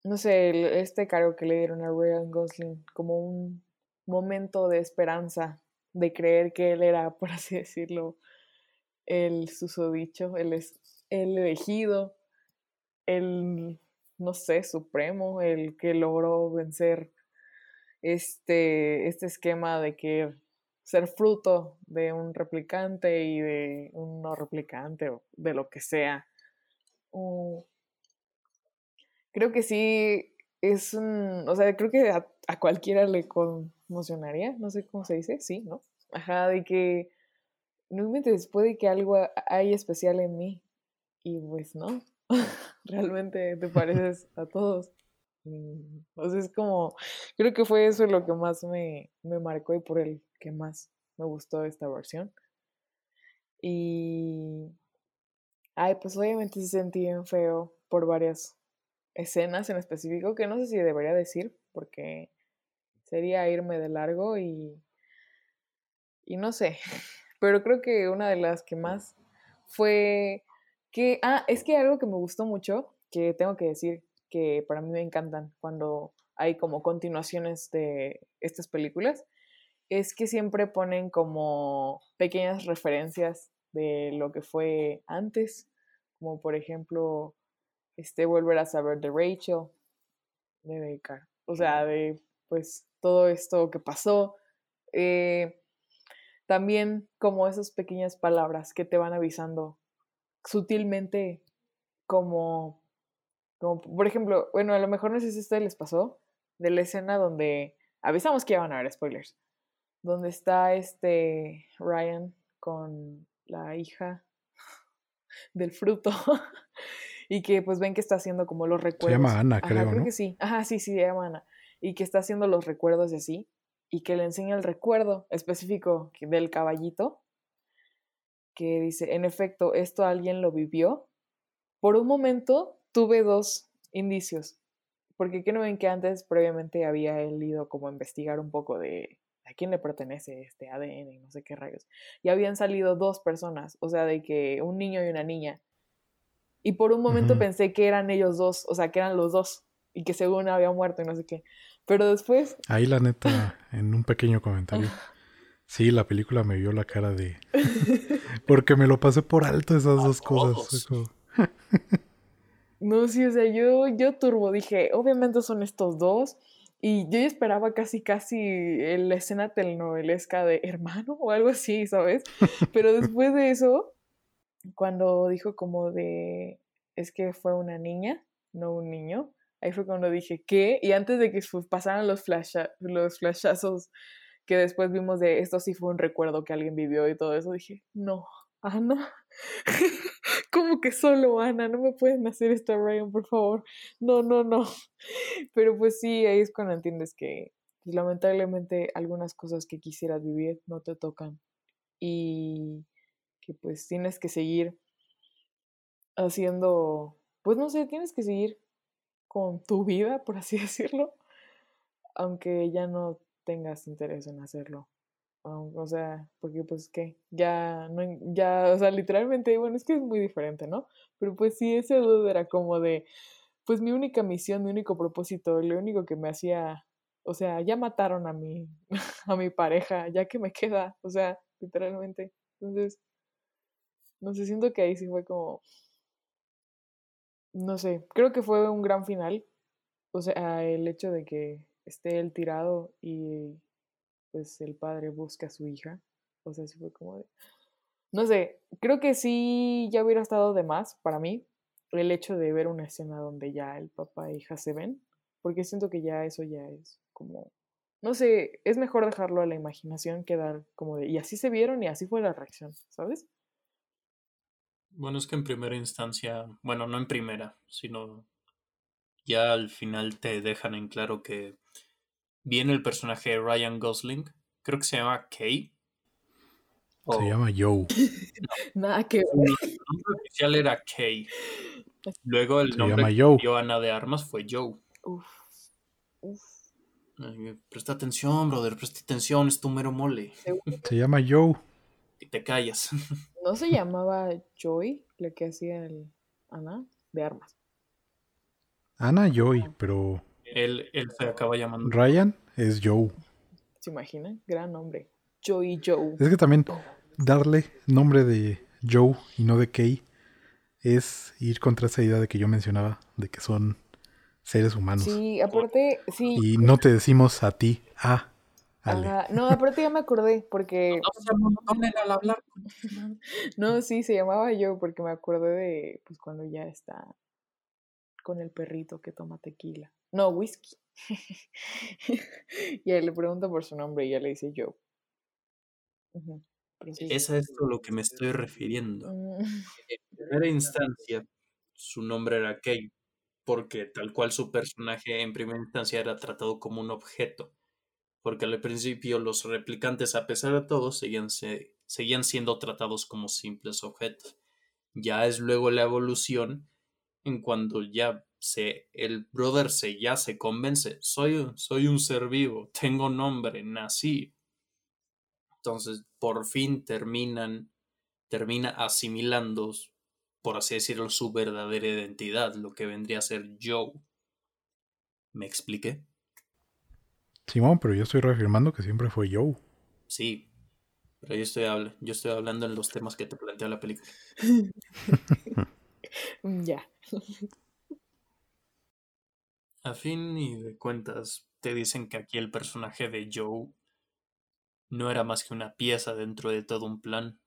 no sé, este cargo que le dieron a Ryan Gosling como un momento de esperanza, de creer que él era, por así decirlo, el susodicho, el, el elegido, el, no sé, supremo, el que logró vencer este, este esquema de que ser fruto de un replicante y de un no replicante o de lo que sea. creo que sí es un, o sea, creo que a, cualquiera le conmocionaría, no sé cómo se dice, sí, ¿no? Ajá, de que no me puede que algo hay especial en mí y pues no, realmente te pareces a todos. Mm, sea, es como, creo que fue eso lo que más me, me marcó y por el que más me gustó esta versión. Y, ay, pues obviamente se sentí bien feo por varias escenas en específico, que no sé si debería decir, porque sería irme de largo y, y no sé, pero creo que una de las que más fue que, ah, es que algo que me gustó mucho, que tengo que decir que para mí me encantan cuando hay como continuaciones de estas películas, es que siempre ponen como pequeñas referencias de lo que fue antes, como por ejemplo, este volver a saber de Rachel, de Baker, o sea, de pues todo esto que pasó. Eh, también como esas pequeñas palabras que te van avisando sutilmente como, como, por ejemplo, bueno, a lo mejor no sé si a ustedes les pasó, de la escena donde avisamos que iban a haber spoilers, donde está este Ryan con la hija del fruto y que pues ven que está haciendo como los recuerdos. Se llama Ana, creo, creo ¿no? que sí. Ajá, sí, sí, se llama Ana. Y que está haciendo los recuerdos de sí y que le enseña el recuerdo específico del caballito que dice, en efecto, esto alguien lo vivió. Por un momento tuve dos indicios, porque que no ven que antes previamente había él ido como a investigar un poco de a quién le pertenece este ADN y no sé qué rayos. Y habían salido dos personas, o sea, de que un niño y una niña. Y por un momento pensé que eran ellos dos, o sea, que eran los dos y que según había muerto y no sé qué. Pero después Ahí la neta, en un pequeño comentario. Sí, la película me vio la cara de... Porque me lo pasé por alto esas dos cosas. No, sí, o sea, yo, yo turbo dije, obviamente son estos dos. Y yo ya esperaba casi, casi la escena telenovelesca de hermano o algo así, ¿sabes? Pero después de eso, cuando dijo como de, es que fue una niña, no un niño, ahí fue cuando dije, ¿qué? Y antes de que pasaran los, flasha- los flashazos que después vimos de esto sí fue un recuerdo que alguien vivió y todo eso, dije, no, Ana, como que solo Ana, no me pueden hacer esto Ryan, por favor, no, no, no. Pero pues sí, ahí es cuando entiendes que pues, lamentablemente algunas cosas que quisieras vivir no te tocan y que pues tienes que seguir haciendo, pues no sé, tienes que seguir con tu vida, por así decirlo, aunque ya no tengas interés en hacerlo. O sea, porque pues qué, ya, no, ya, o sea, literalmente, bueno, es que es muy diferente, ¿no? Pero pues sí, ese duda era como de, pues mi única misión, mi único propósito, lo único que me hacía, o sea, ya mataron a mi, a mi pareja, ya que me queda, o sea, literalmente. Entonces, no sé, siento que ahí sí fue como, no sé, creo que fue un gran final. O sea, el hecho de que esté él tirado y pues el padre busca a su hija. O sea, sí fue como de... No sé, creo que sí ya hubiera estado de más para mí el hecho de ver una escena donde ya el papá e hija se ven, porque siento que ya eso ya es como, no sé, es mejor dejarlo a la imaginación que dar como de, y así se vieron y así fue la reacción, ¿sabes? Bueno, es que en primera instancia, bueno, no en primera, sino ya al final te dejan en claro que viene el personaje de Ryan Gosling, creo que se llama Kay. Se llama Joe. Nada que Su nombre oficial era Kay. Luego el Se nombre llama que dio Ana de Armas fue Joe. Uf, uf, Ay, presta atención, brother, presta atención, es tu mero mole. Se llama Joe. Y te callas. ¿No se llamaba Joy, la que hacía el Ana de armas? Ana Joy, pero Él, él se acaba llamando. Ryan es Joe. ¿Se imaginan? Gran nombre. Joy Joe. Es que también darle nombre de Joe y no de Kay es ir contra esa idea de que yo mencionaba, de que son seres humanos. Sí, aparte, sí. Y no te decimos a ti, ah, Ale. ajá, No, aparte ya me acordé, porque. No sí, se llamaba Joe, porque me acordé de pues cuando ya está con el perrito que toma tequila. No, whisky. y él le pregunta por su nombre y ella le dice Joe. Sí. Es a lo que me estoy refiriendo. Mm, En primera instancia, su nombre era Kay, porque tal cual su personaje en primera instancia era tratado como un objeto, porque al principio los replicantes, a pesar de todo, seguían, se- seguían siendo tratados como simples objetos. Ya es luego la evolución en cuando ya se, el brother se ya se convence, soy, un- soy un ser vivo, tengo nombre, nací. Entonces, por fin terminan, termina asimilando, por así decirlo, su verdadera identidad, lo que vendría a ser Joe. ¿Me expliqué? Simón, pero yo estoy reafirmando que siempre fue Joe. Sí, pero yo estoy, habl- yo estoy hablando en los temas que te plantea la película. ya. A fin y de cuentas, te dicen que aquí el personaje de Joe no era más que una pieza dentro de todo un plan.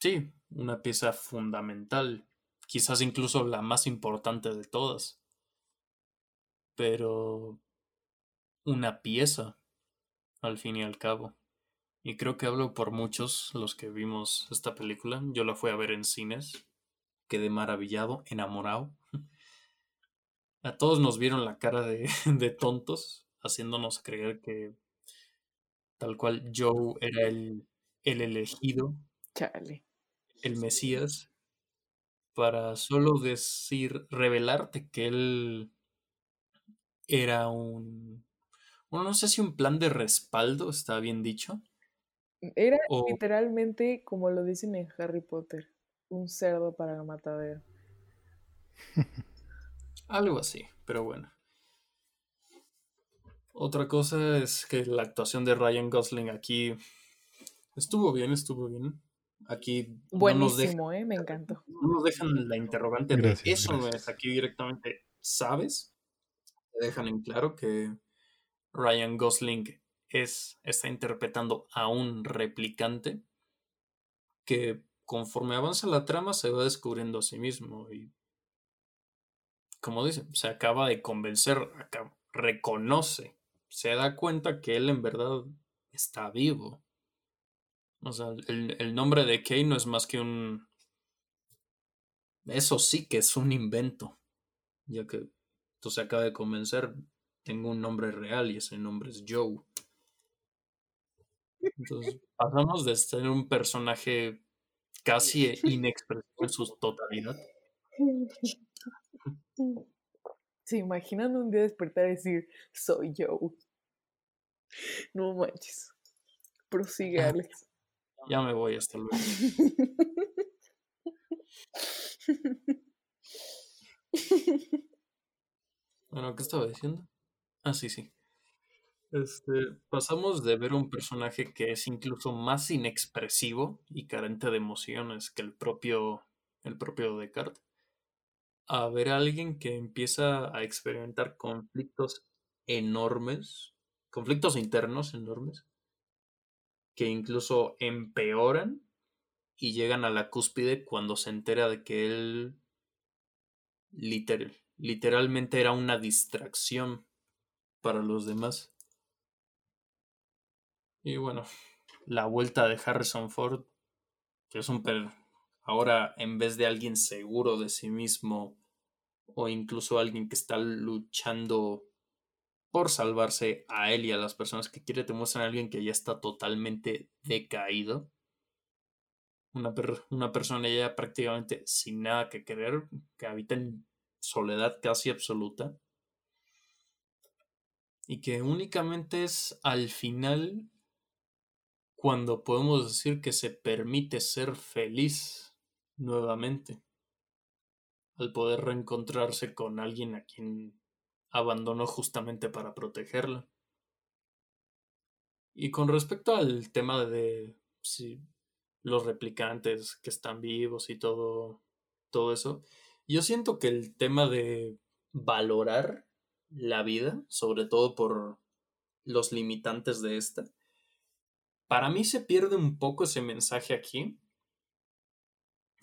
Sí, una pieza fundamental, quizás incluso la más importante de todas. Pero una pieza, al fin y al cabo. y creo que hablo por muchos los que vimos esta película. Yo la fui a ver en cines, quedé maravillado, enamorado. A todos nos vieron la cara de, de tontos, haciéndonos creer que tal cual Joe era el, el elegido, Chale. el Mesías, para solo decir, revelarte que él era un, bueno, no sé si un plan de respaldo, está bien dicho. Era O literalmente, como lo dicen en Harry Potter, un cerdo para el matadero. algo así, pero bueno. Otra cosa es que la actuación de Ryan Gosling aquí estuvo bien, estuvo bien. Aquí no nos, deja- Buenísimo, ¿eh? Me encantó. no nos dejan la interrogante de Gracias, eso no es aquí directamente, ¿sabes? Te dejan en claro que Ryan Gosling es, está interpretando a un replicante que conforme avanza la trama se va descubriendo a sí mismo y como dice, se acaba de convencer, reconoce, se da cuenta que él en verdad está vivo. O sea, el, el nombre de Kay no es más que un... Eso sí que es un invento, ya que tú se acaba de convencer, tengo un nombre real y ese nombre es Joe. Entonces, pasamos de ser un personaje casi inexpresivo en su totalidad ¿Se imaginan un día despertar y decir, soy yo? No manches. Prosigue, Alex. Ya me voy, hasta luego. Bueno, ¿qué estaba diciendo? Ah, sí, sí. Este, pasamos de ver un personaje que es incluso más inexpresivo y carente de emociones que el propio, el propio Descartes, a ver a alguien que empieza a experimentar conflictos enormes, conflictos internos enormes, que incluso empeoran y llegan a la cúspide cuando se entera de que él literal, literalmente era una distracción para los demás. Y bueno, la vuelta de Harrison Ford, que es un per ahora en vez de alguien seguro de sí mismo o incluso alguien que está luchando por salvarse a él y a las personas que quiere, te muestran a alguien que ya está totalmente decaído. Una, per- una persona ya prácticamente sin nada que querer, que habita en soledad casi absoluta. Y que únicamente es al final cuando podemos decir que se permite ser feliz nuevamente. Al poder reencontrarse con alguien a quien abandonó justamente para protegerla. Y con respecto al tema de si los replicantes que están vivos y todo, todo eso, yo siento que el tema de valorar la vida, sobre todo por los limitantes de esta, para mí se pierde un poco ese mensaje aquí.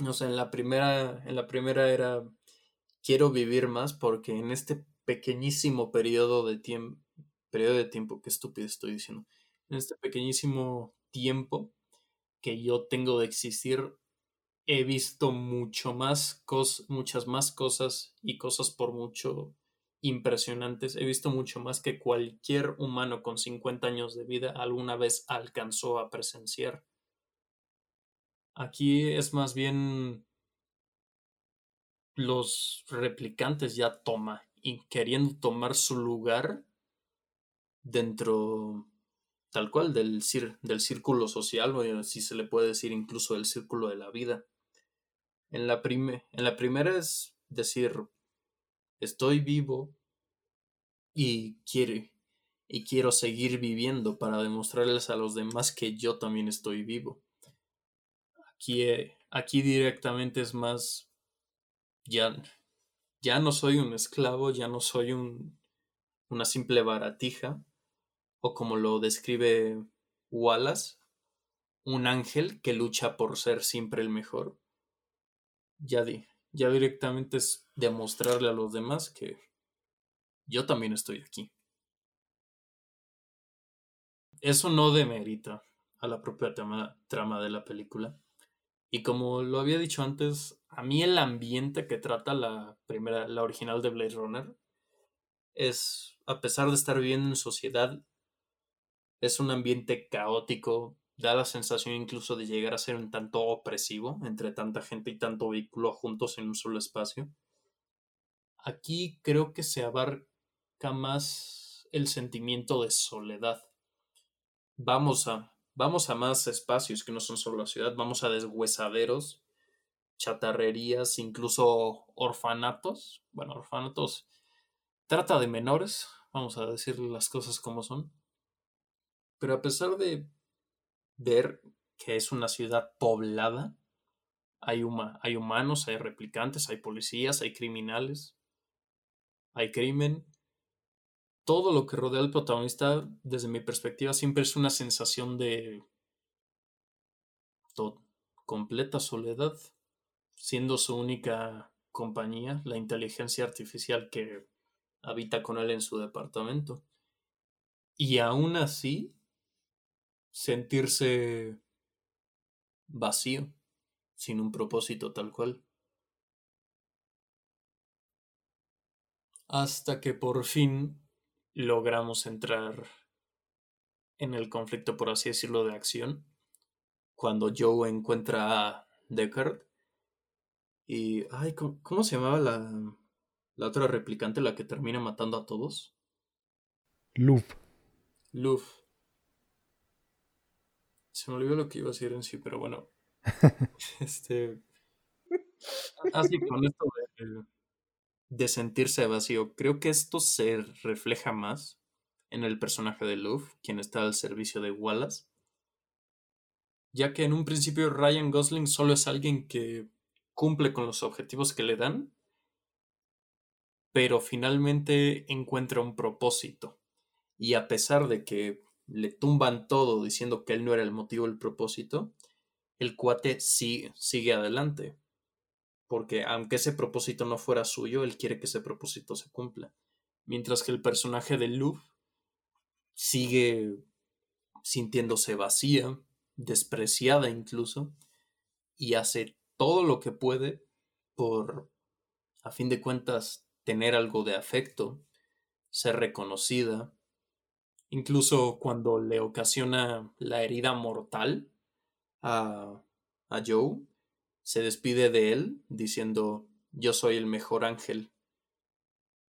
O sea, en la primera, en la primera era quiero vivir más porque en este pequeñísimo periodo de tiempo, periodo de tiempo, qué estúpido estoy diciendo, en este pequeñísimo tiempo que yo tengo de existir, he visto mucho más muchas más cosas y cosas por mucho impresionantes. He visto mucho más que cualquier humano con 50 años de vida alguna vez alcanzó a presenciar. Aquí es más bien los replicantes ya toma y queriendo tomar su lugar dentro tal cual del, cir del círculo social o si se le puede decir incluso del círculo de la vida. En la, prime en la primera es decir estoy vivo y y quiero seguir viviendo para demostrarles a los demás que yo también estoy vivo. Aquí, eh, aquí directamente es más ya, ya no soy un esclavo, ya no soy un, una simple baratija, o como lo describe Wallace, un ángel que lucha por ser siempre el mejor. Ya, di, ya directamente es demostrarle a los demás que yo también estoy aquí. Eso no demerita a la propia trama de la película. Y como lo había dicho antes, a mí el ambiente que trata la primera, la original de Blade Runner, es, a pesar de estar viviendo en sociedad, es un ambiente caótico, da la sensación incluso de llegar a ser un tanto opresivo entre tanta gente y tanto vehículo juntos en un solo espacio. Aquí creo que se abarca más el sentimiento de soledad. Vamos a, vamos a más espacios que no son solo la ciudad, vamos a deshuesaderos, chatarrerías, incluso orfanatos. Bueno, orfanatos trata de menores, vamos a decir las cosas como son. Pero a pesar de ver que es una ciudad poblada, hay, hay humanos, hay replicantes, hay policías, hay criminales, hay crimen. Todo lo que rodea al protagonista, desde mi perspectiva, siempre es una sensación de completa soledad, siendo su única compañía la inteligencia artificial que habita con él en su departamento. Y aún así, sentirse vacío, sin un propósito tal cual. Hasta que por fin logramos entrar en el conflicto, por así decirlo, de acción, cuando Joe encuentra a Deckard. Y, ay, ¿cómo, se llamaba la, la otra replicante, la que termina matando a todos? Luff. Luff. Se me olvidó lo que iba a decir en sí, pero bueno. este. Así con esto de, sentirse vacío. Creo que esto se refleja más en el personaje de Luff, quien está al servicio de Wallace. Ya que en un principio Ryan Gosling solo es alguien que cumple con los objetivos que le dan, pero finalmente encuentra un propósito. Y a pesar de que le tumban todo diciendo que él no era el motivo del propósito, el cuate sí, sigue adelante. Porque aunque ese propósito no fuera suyo, él quiere que ese propósito se cumpla. Mientras que el personaje de Luke sigue sintiéndose vacía, despreciada incluso, y hace todo lo que puede por, a fin de cuentas, tener algo de afecto, ser reconocida, Incluso cuando le ocasiona la herida mortal a, a Joe, se despide de él diciendo yo soy el mejor ángel,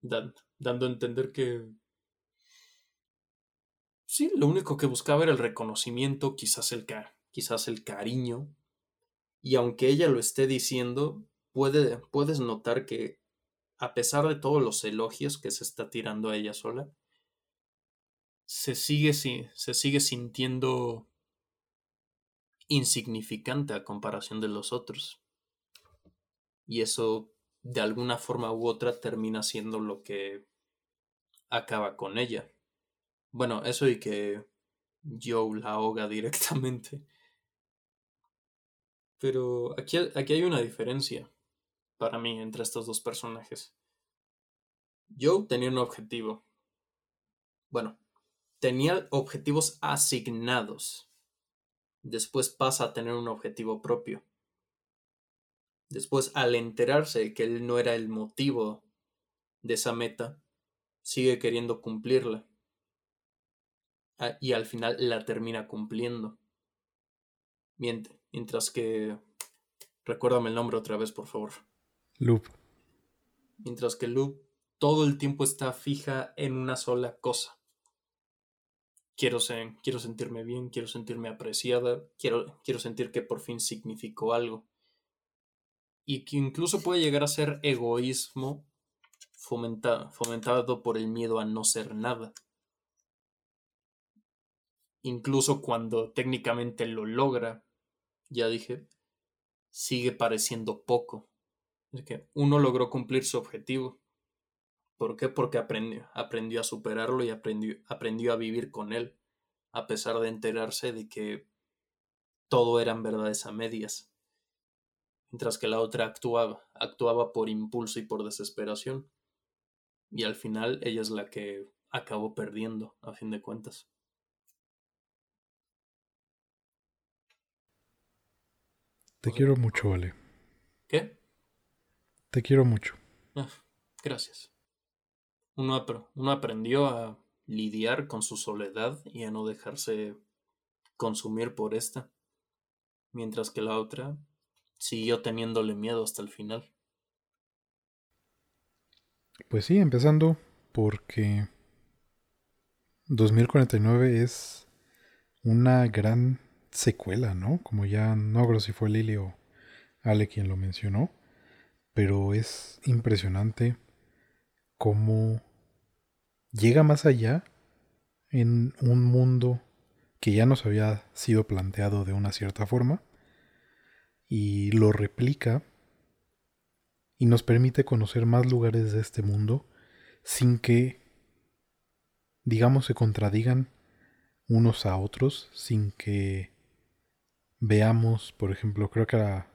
dando a entender que sí, lo único que buscaba era el reconocimiento, quizás el, quizás el cariño, y aunque ella lo esté diciendo, puede, puedes notar que a pesar de todos los elogios que se está tirando a ella sola, se sigue, se sigue sintiendo insignificante a comparación de los otros. Y eso, de alguna forma u otra, termina siendo lo que acaba con ella. Bueno, eso y que Joe la ahoga directamente. Pero aquí, aquí hay una diferencia para mí entre estos dos personajes. Joe tenía un objetivo. Bueno, tenía objetivos asignados. Después pasa a tener un objetivo propio. Después, al enterarse de que él no era el motivo de esa meta, sigue queriendo cumplirla. Ah, y al final la termina cumpliendo. Mientras que... Recuérdame el nombre otra vez, por favor. Loop. Mientras que Loop todo el tiempo está fija en una sola cosa quiero, quiero sentirme bien, quiero sentirme apreciada, quiero, quiero sentir que por fin significó algo. Y que incluso puede llegar a ser egoísmo fomentado, fomentado por el miedo a no ser nada. Incluso cuando técnicamente lo logra, ya dije, sigue pareciendo poco. Es que uno logró cumplir su objetivo, ¿Por qué? Porque aprendió, aprendió a superarlo y aprendió, aprendió a vivir con él, a pesar de enterarse de que todo eran verdades a medias. Mientras que la otra actuaba, actuaba por impulso y por desesperación. Y al final ella es la que acabó perdiendo, a fin de cuentas. Te quiero mucho, Vale. ¿Qué? Te quiero mucho. Ah, gracias. Uno, uno aprendió a lidiar con su soledad y a no dejarse consumir por esta, mientras que la otra siguió teniéndole miedo hasta el final. Pues sí, empezando porque 2049 es una gran secuela, ¿no? Como ya no creo si fue Lily o Ale quien lo mencionó, pero es impresionante cómo llega más allá en un mundo que ya nos había sido planteado de una cierta forma y lo replica y nos permite conocer más lugares de este mundo sin que, digamos, se contradigan unos a otros, sin que veamos, por ejemplo, creo que era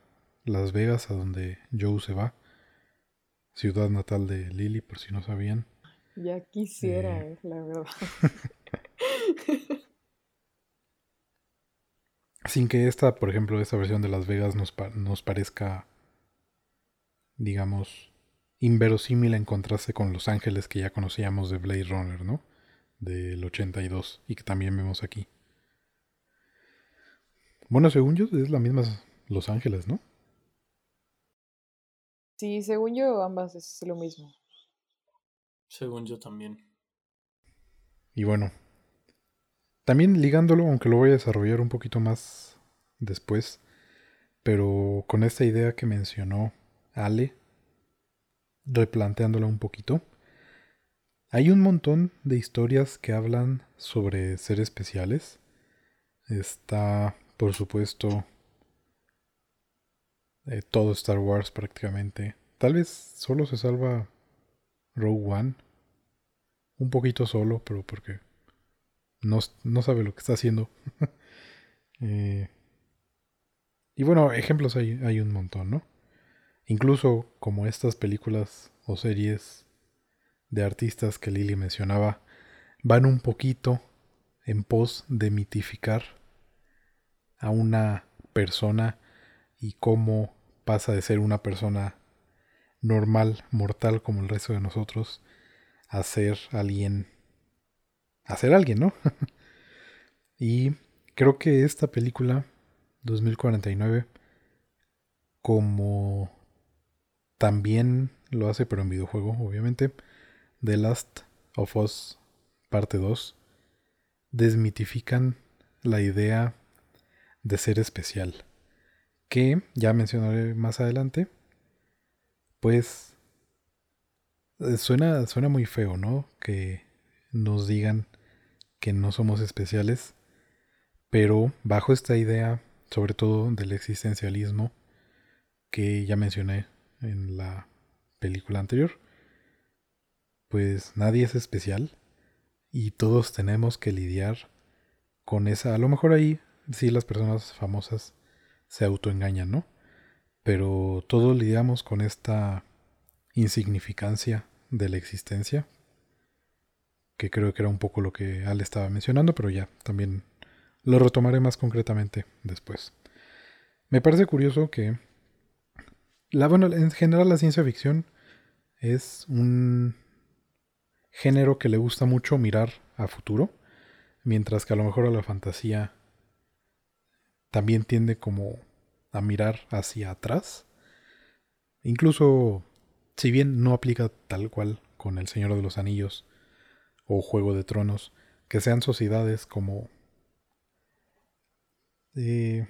Las Vegas, a donde Joe se va, ciudad natal de Lily, por si no sabían. Ya quisiera, eh, la verdad. Sin que esta, por ejemplo, esta versión de Las Vegas nos, nos parezca, digamos, inverosímil en contraste con Los Ángeles que ya conocíamos de Blade Runner, ¿no? Del 82 y que también vemos aquí. Bueno, según yo es la misma Los Ángeles, ¿no? Sí, según yo ambas es lo mismo. Según yo también. Y bueno, también ligándolo, aunque lo voy a desarrollar un poquito más después, pero con esta idea que mencionó Ale, replanteándola un poquito, hay un montón de historias que hablan sobre ser especiales. Está, por supuesto, eh, todo Star Wars prácticamente. Tal vez solo se salva Rogue One. Un poquito solo, pero porque no, sabe lo que está haciendo. Eh, y bueno, ejemplos hay, hay un montón, ¿no? Incluso como estas películas o series de artistas que Lily mencionaba, van un poquito en pos de mitificar a una persona y cómo pasa de ser una persona normal, mortal como el resto de nosotros, a ser alguien hacer alguien, ¿no? y creo que esta película, 2049, como también lo hace, pero en videojuego, obviamente, The Last of Us parte 2, desmitifican la idea de ser especial, que ya mencionaré más adelante, pues eh, suena, suena muy feo, ¿no? Que nos digan que no somos especiales, pero bajo esta idea, sobre todo del existencialismo, que ya mencioné en la película anterior, pues nadie es especial y todos tenemos que lidiar con esa, a lo mejor ahí sí las personas famosas se autoengañan, ¿no? Pero todos lidiamos con esta insignificancia de la existencia, que creo que era un poco lo que Al estaba mencionando, pero ya también lo retomaré más concretamente después. Me parece curioso que la bueno, en general la ciencia ficción es un género que le gusta mucho mirar a futuro, mientras que a lo mejor a la fantasía también tiende como a mirar hacia atrás. Incluso si bien no aplica tal cual con El Señor de los Anillos o Juego de Tronos, que sean sociedades como en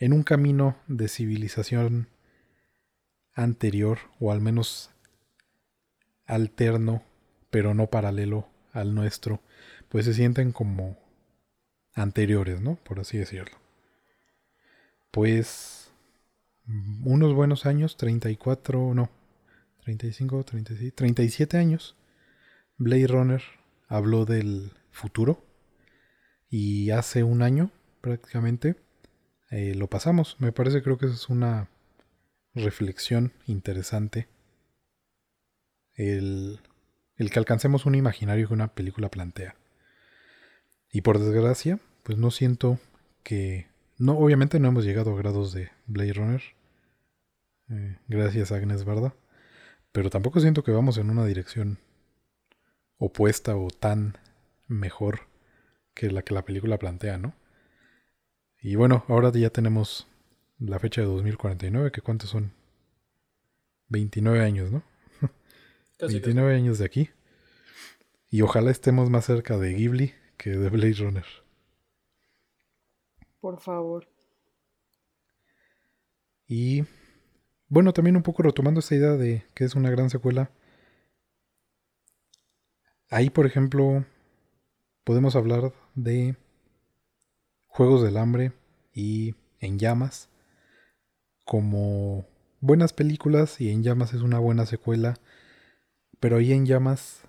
un camino de civilización anterior o al menos alterno, pero no paralelo al nuestro, pues se sienten como anteriores, ¿no? Por así decirlo. Pues unos buenos años, 34, no, 35, 36, 37 años Blade Runner habló del futuro y hace un año prácticamente eh, lo pasamos. Me parece creo que es una reflexión interesante el, el que alcancemos un imaginario que una película plantea. Y por desgracia, pues no siento que No, obviamente no hemos llegado a grados de Blade Runner. Eh, gracias Agnes Barda. Pero tampoco siento que vamos en una dirección opuesta o tan mejor que la que la película plantea, ¿no? Y bueno, ahora ya tenemos la fecha de 2049, que cuántos son? 29 años, ¿no? 29 años de aquí. Y ojalá estemos más cerca de Ghibli que de Blade Runner. Por favor. Y bueno, también un poco retomando esta idea de que es una gran secuela. Ahí, por ejemplo, podemos hablar de Juegos del Hambre y En Llamas como buenas películas y En Llamas es una buena secuela, pero ahí En Llamas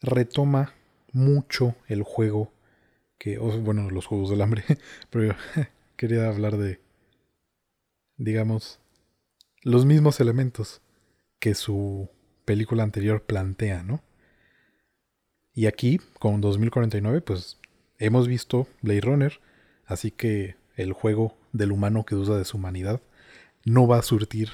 retoma mucho el juego que, bueno, los Juegos del Hambre, pero quería hablar de, digamos, los mismos elementos que su película anterior plantea, ¿no? Y aquí, con 2049, pues hemos visto Blade Runner, así que el juego del humano que duda de su humanidad no va a surtir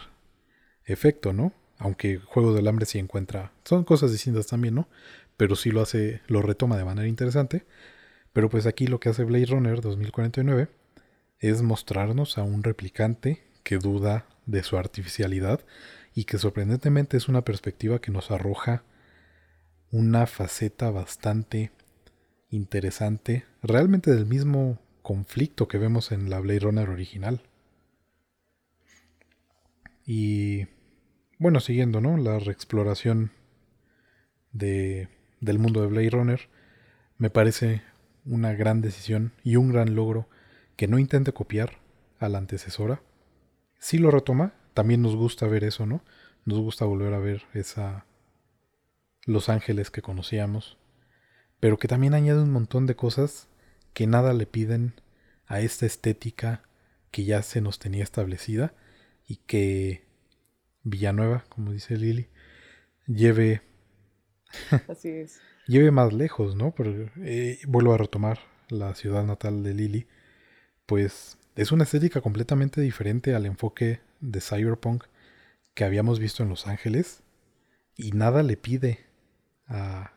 efecto, ¿no? Aunque Juego del Hambre sí encuentra. Son cosas distintas también, ¿no? Pero sí lo hace, lo retoma de manera interesante. Pero pues aquí lo que hace Blade Runner 2049 es mostrarnos a un replicante que duda de su artificialidad y que sorprendentemente es una perspectiva que nos arroja una faceta bastante interesante, realmente del mismo conflicto que vemos en la Blade Runner original. Y bueno, siguiendo, ¿no? La reexploración de, del mundo de Blade Runner me parece una gran decisión y un gran logro que no intente copiar a la antecesora. Si lo retoma, también nos gusta ver eso, ¿no? Nos gusta volver a ver esa los ángeles que conocíamos, pero que también añade un montón de cosas que nada le piden a esta estética que ya se nos tenía establecida y que Villanueva, como dice Lili, lleve Así es. Lleve más lejos, ¿no? Pero, eh, vuelvo a retomar la ciudad natal de Lili, pues es una estética completamente diferente al enfoque de cyberpunk que habíamos visto en Los Ángeles y nada le pide a,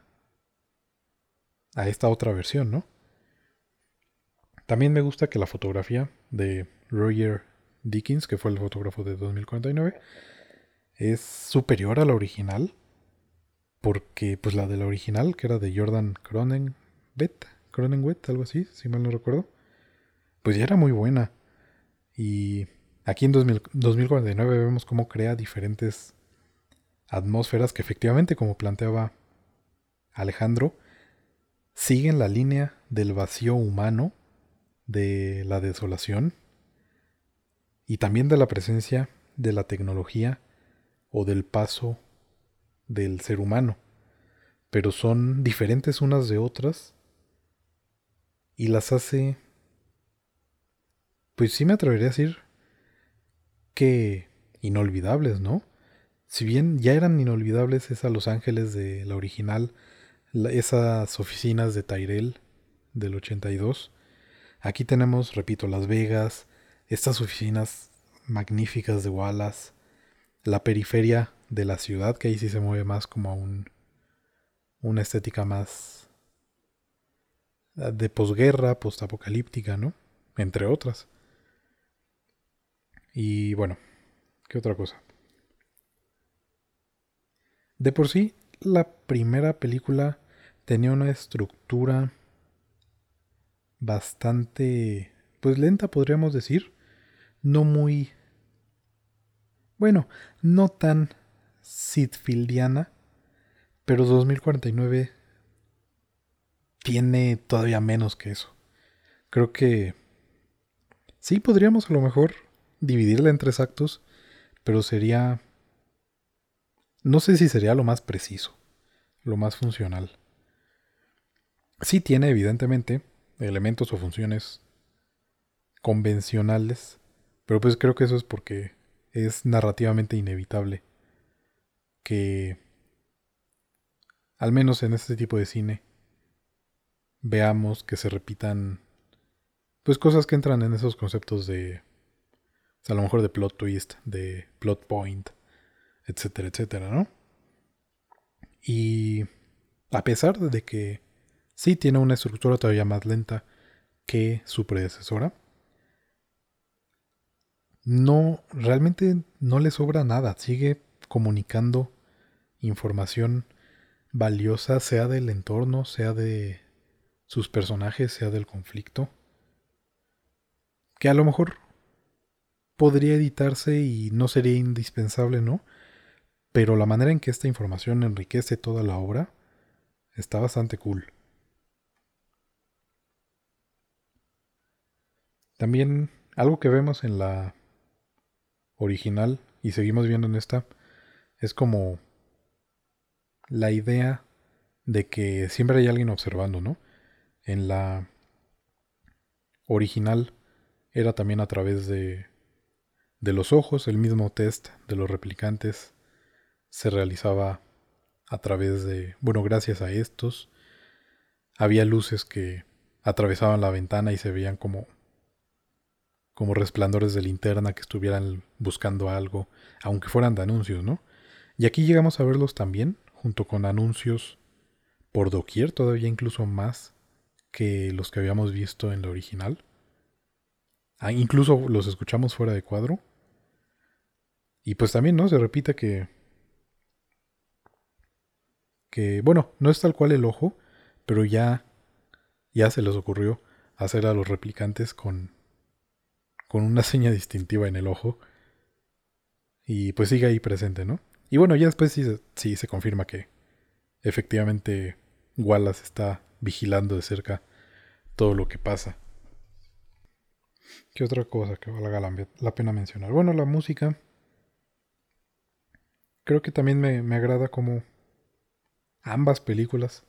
a esta otra versión, ¿no? También me gusta que la fotografía de Roger Dickens, que fue el fotógrafo de 2049, es superior a la original. Porque, pues la de la original, que era de Jordan Cronenweth, Cronenweth, algo así, si mal no recuerdo, pues ya era muy buena. Y aquí en 2049 vemos cómo crea diferentes atmósferas que efectivamente, como planteaba Alejandro, siguen la línea del vacío humano, de la desolación y también de la presencia de la tecnología o del paso del ser humano, pero son diferentes unas de otras y las hace, pues sí me atrevería a decir que inolvidables, ¿no? Si bien ya eran inolvidables esas Los Ángeles de la original, esas oficinas de Tyrell del 82. Aquí tenemos, repito, Las Vegas, estas oficinas magníficas de Wallace, la periferia de la ciudad, que ahí sí se mueve más como a un, una estética más de posguerra, postapocalíptica, ¿no? Entre otras. Y bueno, ¿qué otra cosa? De por sí, la primera película tenía una estructura bastante, pues lenta podríamos decir, no muy, bueno, no tan Sidfieldiana, pero 2049 tiene todavía menos que eso. Creo que sí podríamos a lo mejor dividirla en tres actos, pero sería, no sé si sería lo más preciso, lo más funcional. Sí tiene evidentemente elementos o funciones convencionales, pero pues creo que eso es porque es narrativamente inevitable que, al menos en este tipo de cine, veamos que se repitan pues cosas que entran en esos conceptos de, a lo mejor de plot twist, de plot point, etcétera, etcétera, ¿no? Y a pesar de que sí tiene una estructura todavía más lenta que su predecesora, no, realmente no le sobra nada, sigue comunicando información valiosa, sea del entorno, sea de sus personajes, sea del conflicto, que a lo mejor podría editarse y no sería indispensable, ¿no? Pero la manera en que esta información enriquece toda la obra está bastante cool. También algo que vemos en la original y seguimos viendo en esta es como la idea de que siempre hay alguien observando, ¿no? En la original era también a través de de los ojos, el mismo test de los replicantes se realizaba a través de, bueno, gracias a estos, había luces que atravesaban la ventana y se veían como como resplandores de linterna que estuvieran buscando algo, aunque fueran de anuncios, ¿no? Y aquí llegamos a verlos también, junto con anuncios por doquier, todavía incluso más que los que habíamos visto en la original. Ah, incluso los escuchamos fuera de cuadro. Y pues también, ¿no? Se repite que. Que, bueno, no es tal cual el ojo, pero ya. Ya se les ocurrió hacer a los replicantes con. Con una seña distintiva en el ojo. Y pues sigue ahí presente, ¿no? Y bueno, ya después sí, sí se confirma que. Efectivamente, Wallace está vigilando de cerca todo lo que pasa. ¿Qué otra cosa que valga la, pena mencionar? Bueno, la música. Creo que también me, agrada como ambas películas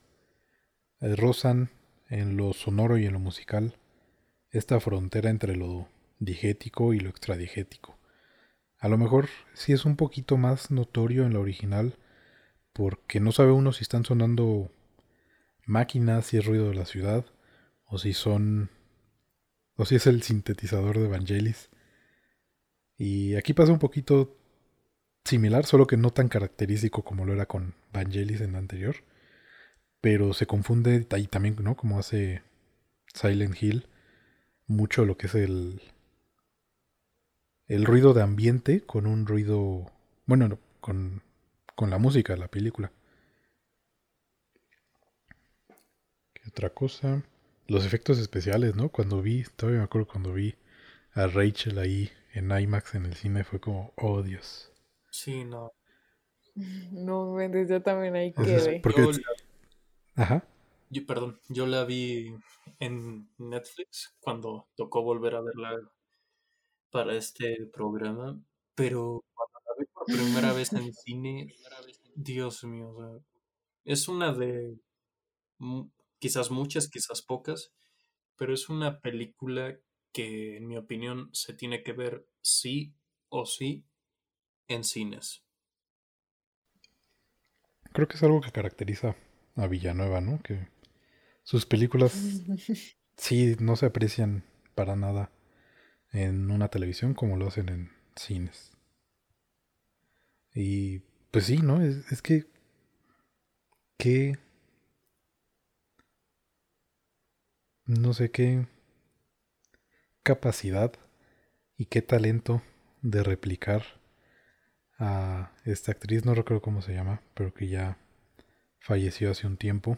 eh, rozan en lo sonoro y en lo musical esta frontera entre lo digético y lo extradigético. A lo mejor sí es un poquito más notorio en la original porque no sabe uno si están sonando máquinas, si es ruido de la ciudad o si son o si es el sintetizador de Vangelis. Y aquí pasa un poquito similar, solo que no tan característico como lo era con Vangelis en la anterior. Pero se confunde ahí también, ¿no? Como hace Silent Hill, mucho lo que es el, el ruido de ambiente con un ruido, bueno, con, con la música de la película. ¿Qué otra cosa? los efectos especiales, ¿no? Cuando vi, todavía me acuerdo cuando vi a Rachel ahí en IMAX en el cine, fue como, oh Dios. Sí, no. No, yo también ahí quedé. Porque... Ajá. Yo, perdón, yo la vi en Netflix cuando tocó volver a verla para este programa, pero cuando la vi por primera vez en cine, Dios mío, es una de quizás muchas, quizás pocas, pero es una película que en mi opinión se tiene que ver sí o sí en cines. Creo que es algo que caracteriza a Villanueva, ¿no? Que sus películas sí no se aprecian para nada en una televisión como lo hacen en cines. Y pues sí, ¿no? Es, es que... ¿Qué no sé qué capacidad y qué talento de replicar a esta actriz, no recuerdo cómo se llama, pero que ya falleció hace un tiempo.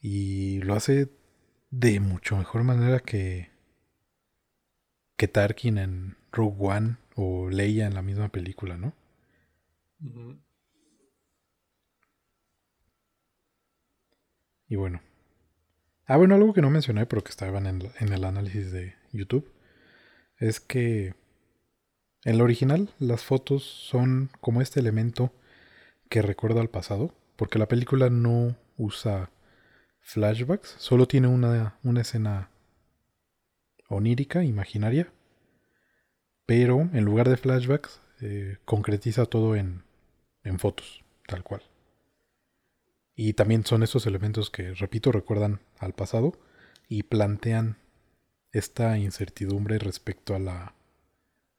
Y lo hace de mucho mejor manera que, que Tarkin en Rogue One o Leia en la misma película, ¿no? Y bueno, Ah, bueno, algo que no mencioné, pero que estaba en, el análisis de YouTube, es que en lo original las fotos son como este elemento que recuerda al pasado, porque la película no usa flashbacks, solo tiene una, una escena onírica, imaginaria, pero en lugar de flashbacks eh, concretiza todo en, en fotos, tal cual. Y también son esos elementos que, repito, recuerdan al pasado y plantean esta incertidumbre respecto a la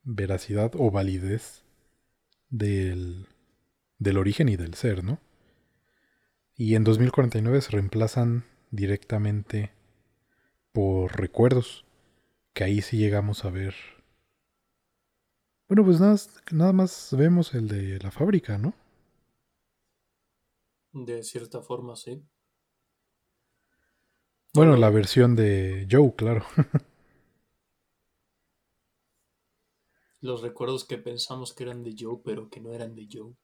veracidad o validez del, del origen y del ser, ¿no? Y en 2049 se reemplazan directamente por recuerdos, que ahí sí llegamos a ver. Bueno, pues nada, nada más vemos el de la fábrica, ¿no? De cierta forma, sí. Bueno, la versión de Joe, claro. Los recuerdos que pensamos que eran de Joe, pero que no eran de Joe.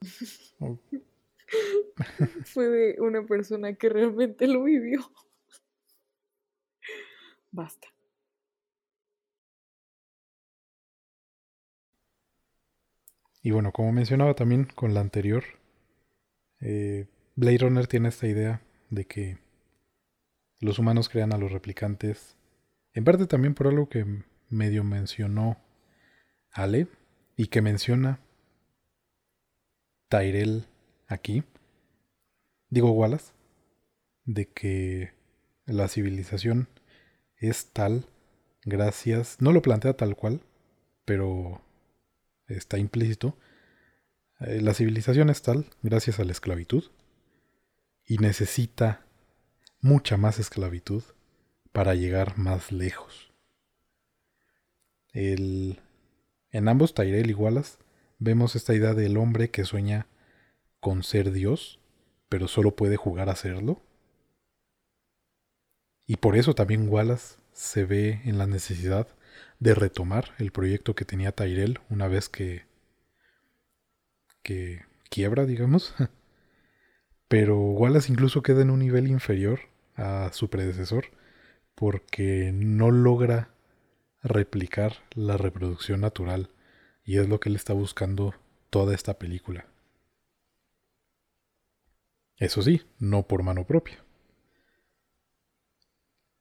Fue de una persona que realmente lo vivió. Basta. Y bueno, como mencionaba también con la anterior, eh, Blade Runner tiene esta idea de que los humanos crean a los replicantes, en parte también por algo que medio mencionó Ale y que menciona Tyrell aquí, digo Wallace, de que la civilización es tal gracias, no lo plantea tal cual, pero está implícito, eh, la civilización es tal gracias a la esclavitud y necesita mucha más esclavitud para llegar más lejos. El, en ambos Tyrell y Wallace vemos esta idea del hombre que sueña con ser Dios, pero solo puede jugar a serlo. Y por eso también Wallace se ve en la necesidad de retomar el proyecto que tenía Tyrell una vez que que quiebra, digamos. Pero Wallace incluso queda en un nivel inferior a su predecesor porque no logra replicar la reproducción natural y es lo que él está buscando toda esta película. Eso sí, no por mano propia.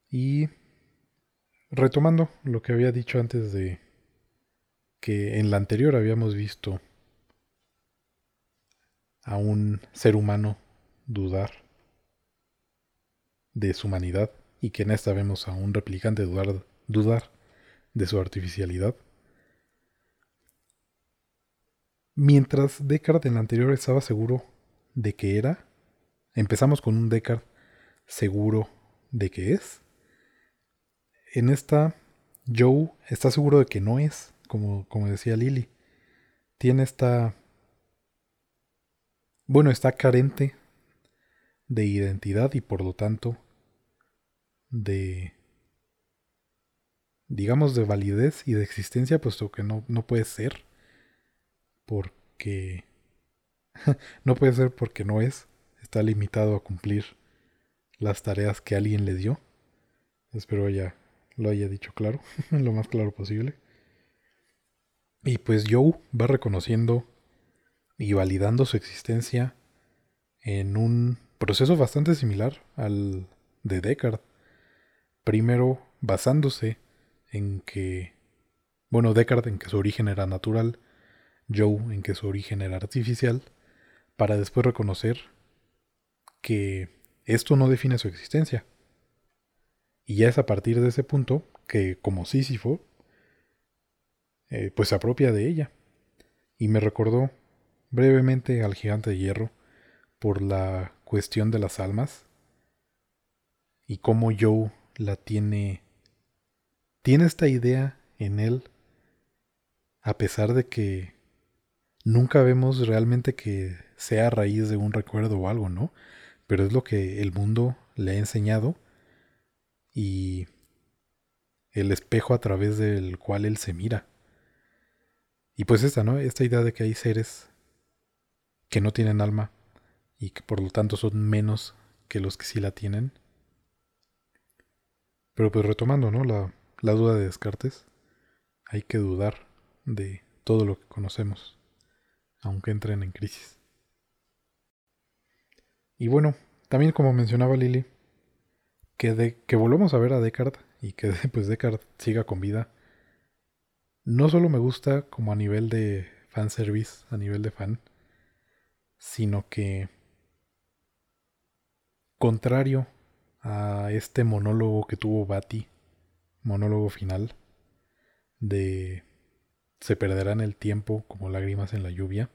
Y retomando lo que había dicho antes de que en la anterior habíamos visto a un ser humano dudar de su humanidad y que en esta vemos a un replicante dudar, dudar de su artificialidad. Mientras Descartes en la anterior estaba seguro de que era, empezamos con un Descartes seguro de que es. En esta, Joe está seguro de que no es, como, como decía Lily. Tiene esta... Bueno, está carente de identidad y por lo tanto de digamos de validez y de existencia puesto que no, no puede ser porque no puede ser porque no es está limitado a cumplir las tareas que alguien le dio espero ya lo haya dicho claro lo más claro posible y pues Joe va reconociendo y validando su existencia en un proceso bastante similar al de Descartes. Primero basándose en que, bueno, Descartes en que su origen era natural, Joe en que su origen era artificial, para después reconocer que esto no define su existencia. Y ya es a partir de ese punto que, como Sísifo, eh, pues se apropia de ella. Y me recordó brevemente al gigante de hierro por la cuestión de las almas y cómo Joe la tiene tiene esta idea en él a pesar de que nunca vemos realmente que sea a raíz de un recuerdo o algo, ¿no? Pero es lo que el mundo le ha enseñado y el espejo a través del cual él se mira. Y pues esta, ¿no? Esta idea de que hay seres que no tienen alma y que por lo tanto son menos que los que sí la tienen. Pero pues retomando, ¿no? La, la duda de Descartes, hay que dudar de todo lo que conocemos, aunque entren en crisis. Y bueno, también como mencionaba Lily, que, de, que volvamos a ver a Descartes y que pues Descartes siga con vida, no solo me gusta como a nivel de fanservice, a nivel de fan, sino que contrario a este monólogo que tuvo Batty monólogo final de se perderán el tiempo como lágrimas en la lluvia.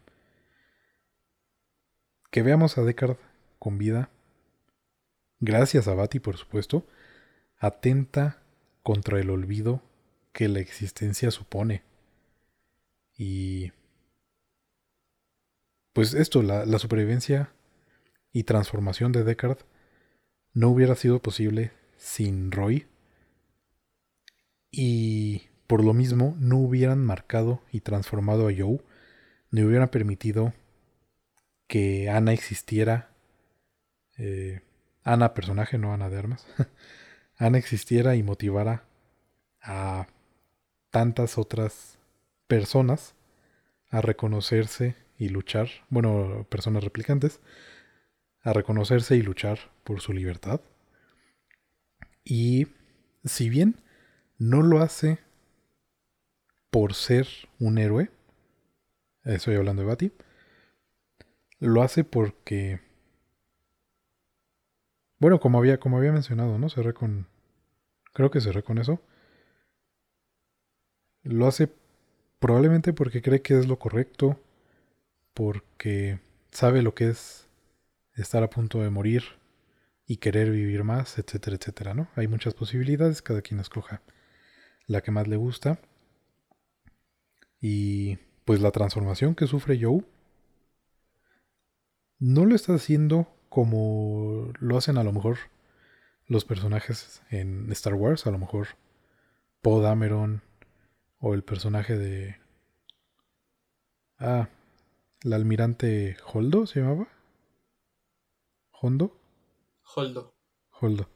Que veamos a Deckard con vida, gracias a Bati por supuesto, atenta contra el olvido que la existencia supone. Y pues esto, la, la supervivencia y transformación de Deckard no hubiera sido posible sin Roy. Y por lo mismo no hubieran marcado y transformado a Joe, ni hubieran permitido que Ana existiera. Eh, Ana personaje, no Ana de armas. Ana existiera y motivara a tantas otras personas a reconocerse y luchar, bueno, personas replicantes, a reconocerse y luchar por su libertad. Y si bien no lo hace por ser un héroe, estoy hablando de Bati, lo hace porque, bueno, como había, como había mencionado, ¿no? Cerré con, creo que cerré con eso. Lo hace probablemente porque cree que es lo correcto, porque sabe lo que es estar a punto de morir y querer vivir más, etcétera, etcétera, ¿no? Hay muchas posibilidades, cada quien escoja la que más le gusta. Y pues la transformación que sufre Joe no lo está haciendo como lo hacen a lo mejor los personajes en Star Wars, a lo mejor Poe Dameron o el personaje de ah, la almirante Holdo se llamaba. ¿Hondo? Holdo. Holdo.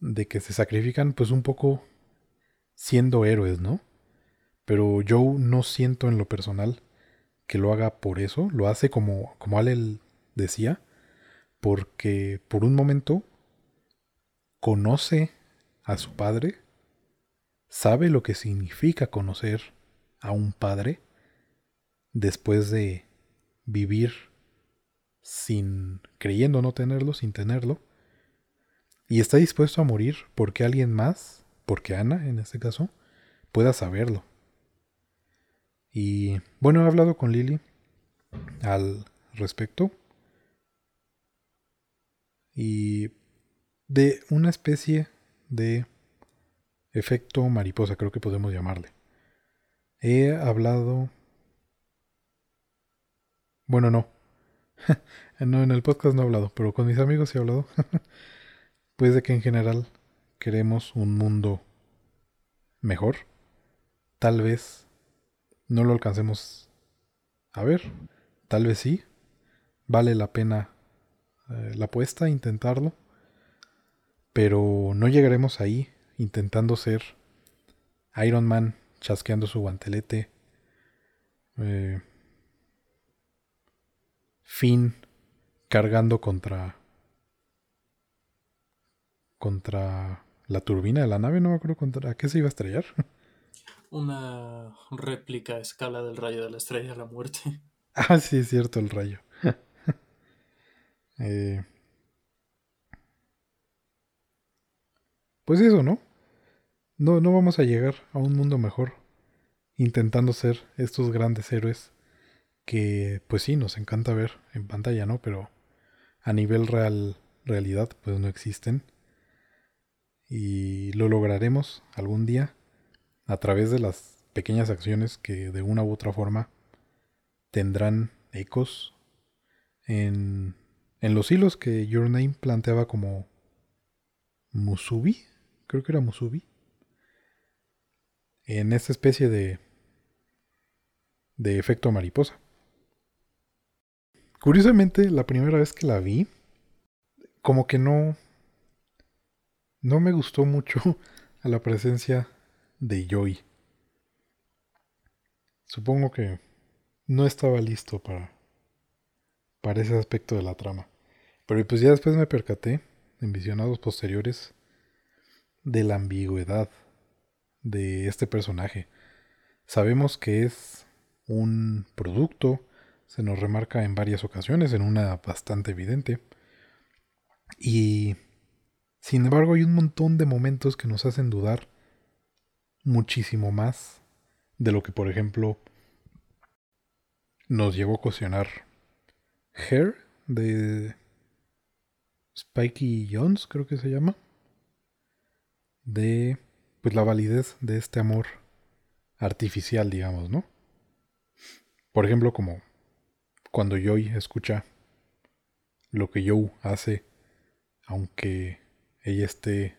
De que se sacrifican pues un poco siendo héroes, ¿no? Pero Joe no siento en lo personal que lo haga por eso, lo hace como, como Ale decía, porque por un momento conoce a su padre, sabe lo que significa conocer a un padre después de vivir sin creyendo no tenerlo, sin tenerlo, y está dispuesto a morir porque alguien más, porque Ana en este caso, pueda saberlo. Y bueno, he hablado con Lily al respecto y de una especie de efecto mariposa, creo que podemos llamarle. He hablado... Bueno, no, no, en el podcast no he hablado, pero con mis amigos he hablado. pues de que en general queremos un mundo mejor. Tal vez no lo alcancemos a ver. Tal vez sí. Vale la pena eh, la apuesta, intentarlo. Pero no llegaremos ahí intentando ser Iron Man chasqueando su guantelete. Eh, Finn cargando contra contra la turbina de la nave, no me acuerdo contra qué se iba a estrellar. Una réplica a escala del rayo de la estrella de la muerte. Ah, sí, es cierto, el rayo. Eh, pues eso, ¿no? ¿no? No vamos a llegar a un mundo mejor intentando ser estos grandes héroes que pues sí, nos encanta ver en pantalla, ¿no? Pero a nivel real, realidad, pues no existen. Y lo lograremos algún día a través de las pequeñas acciones que de una u otra forma tendrán ecos en, en los hilos que Your Name planteaba como Musubi, creo que era Musubi, en esta especie de, de efecto mariposa. Curiosamente, la primera vez que la vi, como que no. No me gustó mucho a la presencia de Joy. Supongo que no estaba listo para, para ese aspecto de la trama. Pero pues ya después me percaté, en visionados posteriores, de la ambigüedad de este personaje. Sabemos que es un producto se nos remarca en varias ocasiones, en una bastante evidente. Y Sin embargo, hay un montón de momentos que nos hacen dudar muchísimo más de lo que, por ejemplo, nos llevó a cuestionar Hair de Spikey Jones, creo que se llama, de pues la validez de este amor artificial, digamos, ¿no? Por ejemplo, como cuando Joy escucha lo que Joe hace, aunque ella esté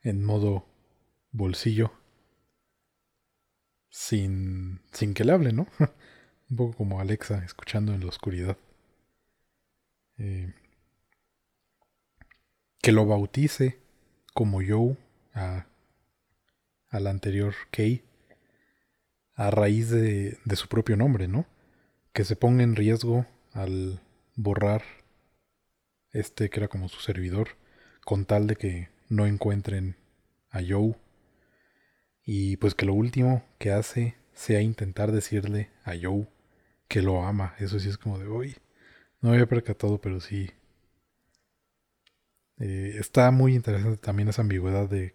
en modo bolsillo, sin, sin que le hable, ¿no? Un poco como Alexa escuchando en la oscuridad. Eh, que lo bautice como Joe a, al anterior Kay a raíz de, de su propio nombre, ¿no? Que se ponga en riesgo al borrar este que era como su servidor, con tal de que no encuentren a Joe. Y pues que lo último que hace sea intentar decirle a Joe que lo ama. Eso sí es como de hoy. No había percatado, pero sí. Eh, está muy interesante también esa ambigüedad de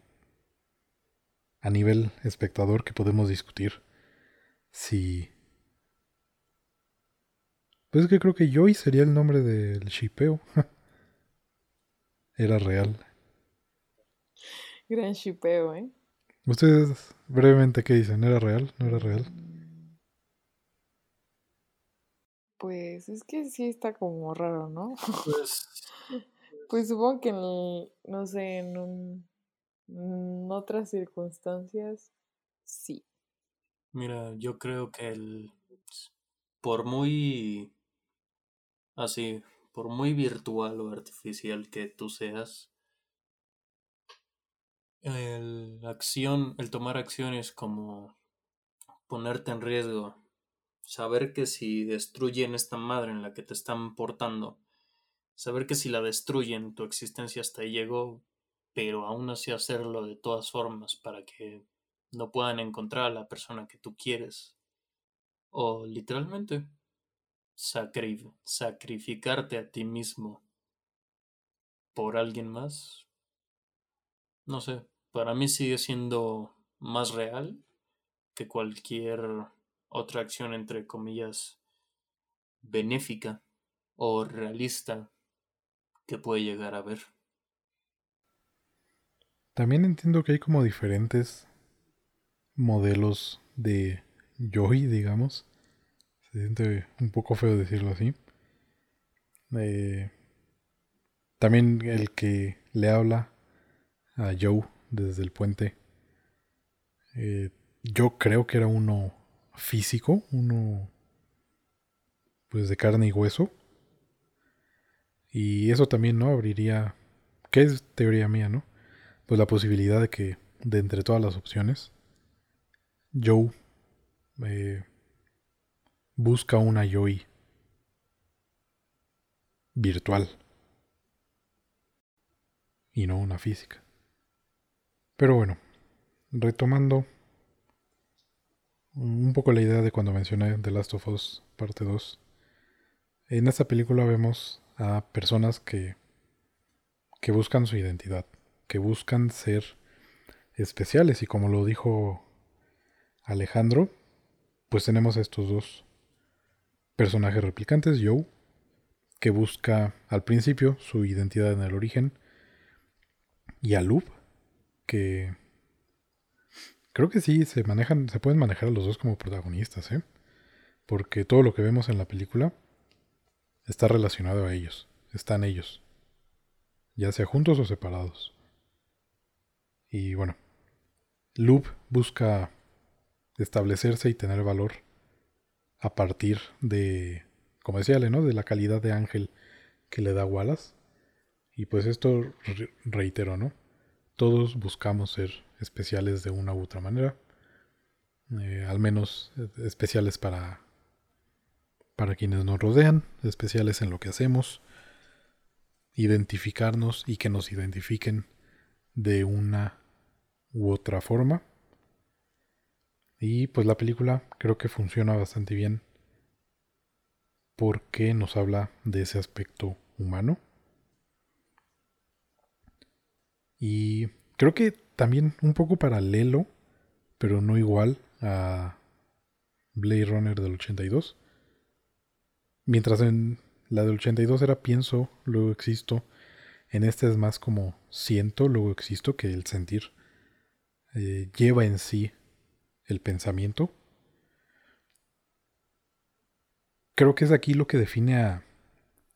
a nivel espectador que podemos discutir si pues es que creo que Joy sería el nombre del shipeo. Era real. Gran shipeo, ¿eh? Ustedes brevemente qué dicen, ¿era real? ¿No era real? Pues es que sí está como raro, ¿no? Pues, Pues supongo que en, el- no sé, en, un, en otras circunstancias, sí. mira, yo creo que el, por muy así, por muy virtual o artificial que tú seas, el acción, el tomar acciones como ponerte en riesgo, saber que si destruyen esta madre en la que te están portando, saber que si la destruyen tu existencia hasta ahí llegó, pero aún así hacerlo de todas formas para que no puedan encontrar a la persona que tú quieres, o literalmente sacri- sacrificarte a ti mismo por alguien más, no sé, para mí sigue siendo más real que cualquier otra acción entre comillas benéfica o realista que puede llegar a ver. También entiendo que hay como diferentes modelos de Joy, digamos. Se siente un poco feo decirlo así. Eh, también el que le habla a Joe desde el puente. eh, yo creo que era uno físico, uno pues de carne y hueso. Y eso también, ¿no? Abriría, que es teoría mía, ¿no? Pues la posibilidad de que, de entre todas las opciones, Joe eh, busca una Joy virtual y no una física. Pero bueno, retomando un poco la idea de cuando mencioné The Last of Us parte 2. En esta película vemos a personas que, que buscan su identidad, que buscan ser especiales y como lo dijo Alejandro, pues tenemos a estos dos personajes replicantes, Joe, que busca al principio su identidad en el origen, y a Loop, que creo que sí se manejan, se pueden manejar a los dos como protagonistas, ¿eh? Porque todo lo que vemos en la película está relacionado a ellos, están ellos, ya sea juntos o separados. Y bueno, Loop busca establecerse y tener valor a partir de, como decía Ale, ¿no? De la calidad de ángel que le da Wallace. Y pues esto re- reitero, ¿no? Todos buscamos ser especiales de una u otra manera. Eh, al menos eh, especiales para, para quienes nos rodean, especiales en lo que hacemos. Identificarnos y que nos identifiquen de una u otra forma. Y pues la película creo que funciona bastante bien porque nos habla de ese aspecto humano. Y creo que también un poco paralelo, pero no igual a Blade Runner del 82. Mientras en la del 82 era pienso, luego existo. En este es más como siento, luego existo, que el sentir eh, lleva en sí el pensamiento. Creo que es aquí lo que define a,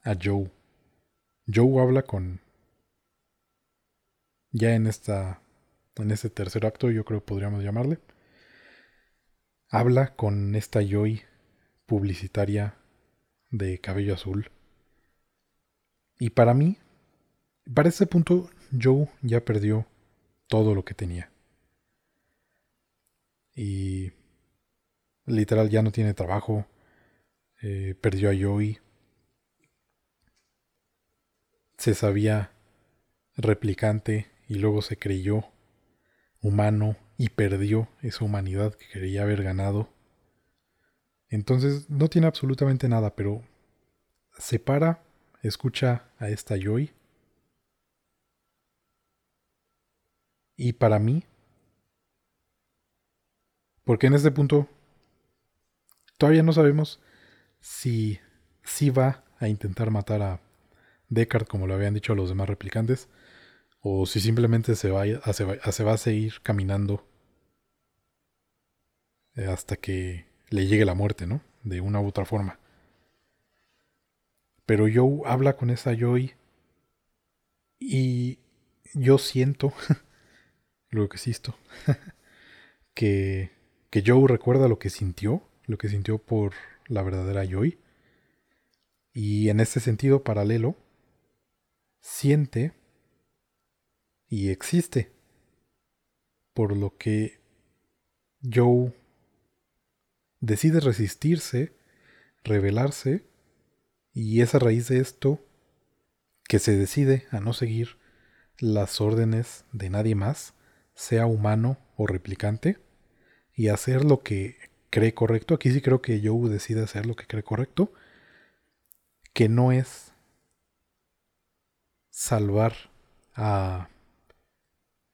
a Joe. Joe habla con... Ya en esta... En este tercer acto, yo creo que podríamos llamarle. Habla con esta Joy publicitaria de cabello azul. Y para mí, para ese punto, Joe ya perdió todo lo que tenía. Y literal ya no tiene trabajo. Eh, perdió a Joey. Se sabía replicante y luego se creyó humano y perdió esa humanidad que quería haber ganado. Entonces no tiene absolutamente nada, pero se para, escucha a esta Joy. Y para mí, porque en este punto todavía no sabemos si, si va a intentar matar a Deckard como lo habían dicho los demás replicantes, o si simplemente se va a, se va, se va a seguir caminando hasta que le llegue la muerte, ¿no? De una u otra forma. Pero Joe habla con esa Joy y yo siento, lo que existo, que, que Joe recuerda lo que sintió, lo que sintió por la verdadera Joy. Y en este sentido paralelo, siente y existe. Por lo que Joe decide resistirse, rebelarse, y es a raíz de esto que se decide a no seguir las órdenes de nadie más, sea humano o replicante, y hacer lo que cree correcto. Aquí sí creo que Joe decide hacer lo que cree correcto, que no es salvar a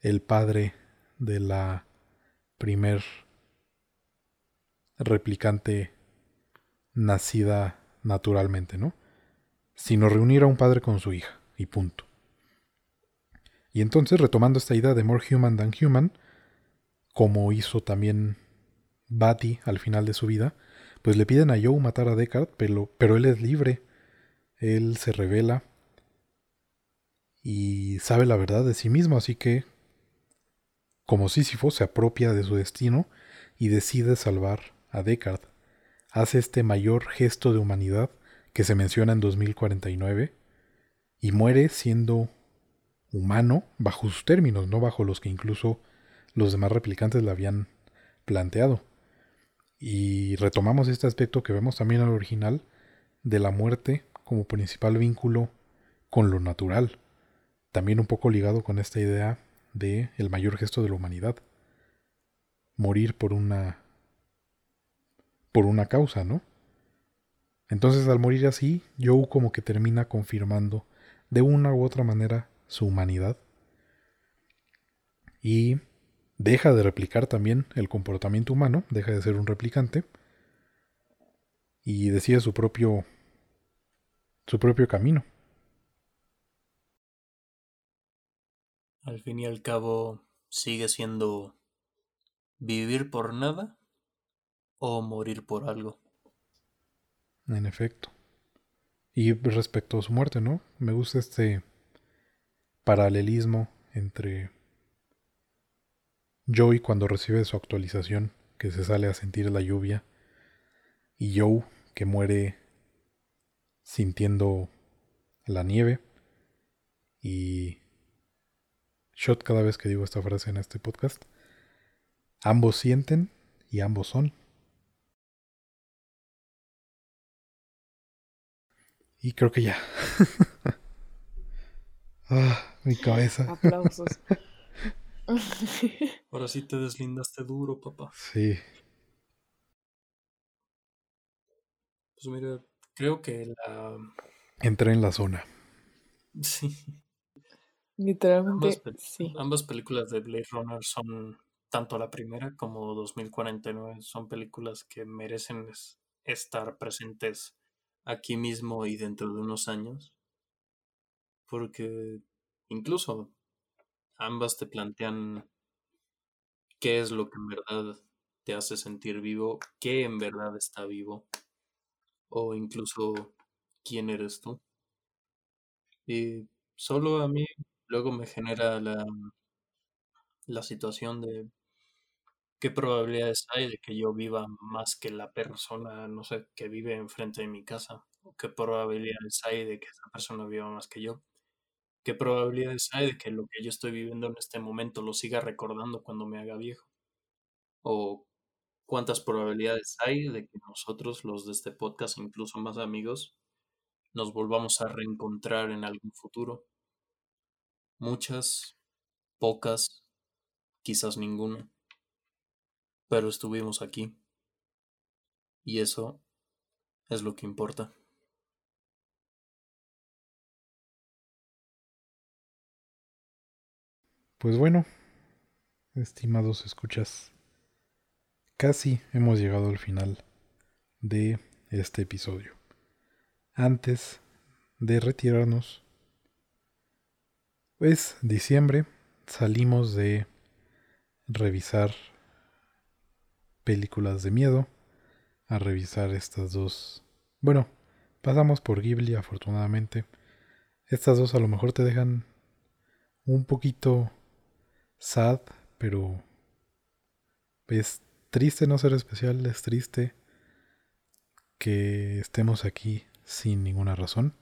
el padre de la primer replicante nacida naturalmente, ¿no? Sino reunir a un padre con su hija, y punto. Y entonces, retomando esta idea de more human than human, como hizo también Batty al final de su vida, pues le piden a Joe matar a Deckard, pero, pero él es libre, él se revela y sabe la verdad de sí mismo, así que, como Sísifo, se apropia de su destino y decide salvar a Deckard. Hace este mayor gesto de humanidad que se menciona en 2049 y muere siendo humano bajo sus términos, no bajo los que incluso los demás replicantes le habían planteado. Y retomamos este aspecto que vemos también al original de la muerte como principal vínculo con lo natural, también un poco ligado con esta idea de el mayor gesto de la humanidad, morir por una por una causa, ¿no? Entonces al morir así, Joe como que termina confirmando de una u otra manera su humanidad y deja de replicar también el comportamiento humano, deja de ser un replicante y decide su propio su propio camino. Al fin y al cabo, sigue siendo vivir por nada o morir por algo. En efecto. Y respecto a su muerte, ¿no? Me gusta este paralelismo entre Joey cuando recibe su actualización, que se sale a sentir la lluvia, y Joe que muere sintiendo la nieve. Y shot cada vez que digo esta frase en este podcast. Ambos sienten y ambos son. Y creo que ya. ah, mi cabeza. Aplausos. Ahora sí te deslindaste duro, papá. Sí. Pues mira, creo que la... Entré en la zona. Sí. Literalmente, Ambas, pel- sí. ambas películas de Blade Runner son, tanto la primera como 2049, son películas que merecen es- estar presentes aquí mismo y dentro de unos años. Porque incluso ambas te plantean qué es lo que en verdad te hace sentir vivo, qué en verdad está vivo, o incluso quién eres tú. Y solo a mí luego me genera la, la situación de qué probabilidades hay de que yo viva más que la persona, no sé, que vive enfrente de mi casa, qué probabilidades hay de que esa persona viva más que yo. ¿Qué probabilidades hay de que lo que yo estoy viviendo en este momento lo siga recordando cuando me haga viejo? ¿O cuántas probabilidades hay de que nosotros, los de este podcast, incluso más amigos, nos volvamos a reencontrar en algún futuro? Muchas, pocas, quizás ninguna, pero estuvimos aquí. Y eso es lo que importa. Pues bueno, estimados escuchas, casi hemos llegado al final de este episodio. Antes de retirarnos, es diciembre, salimos de revisar películas de miedo a revisar estas dos. Bueno, pasamos por Ghibli afortunadamente. Estas dos a lo mejor te dejan un poquito sad, pero es triste no ser especial, es triste que estemos aquí sin ninguna razón.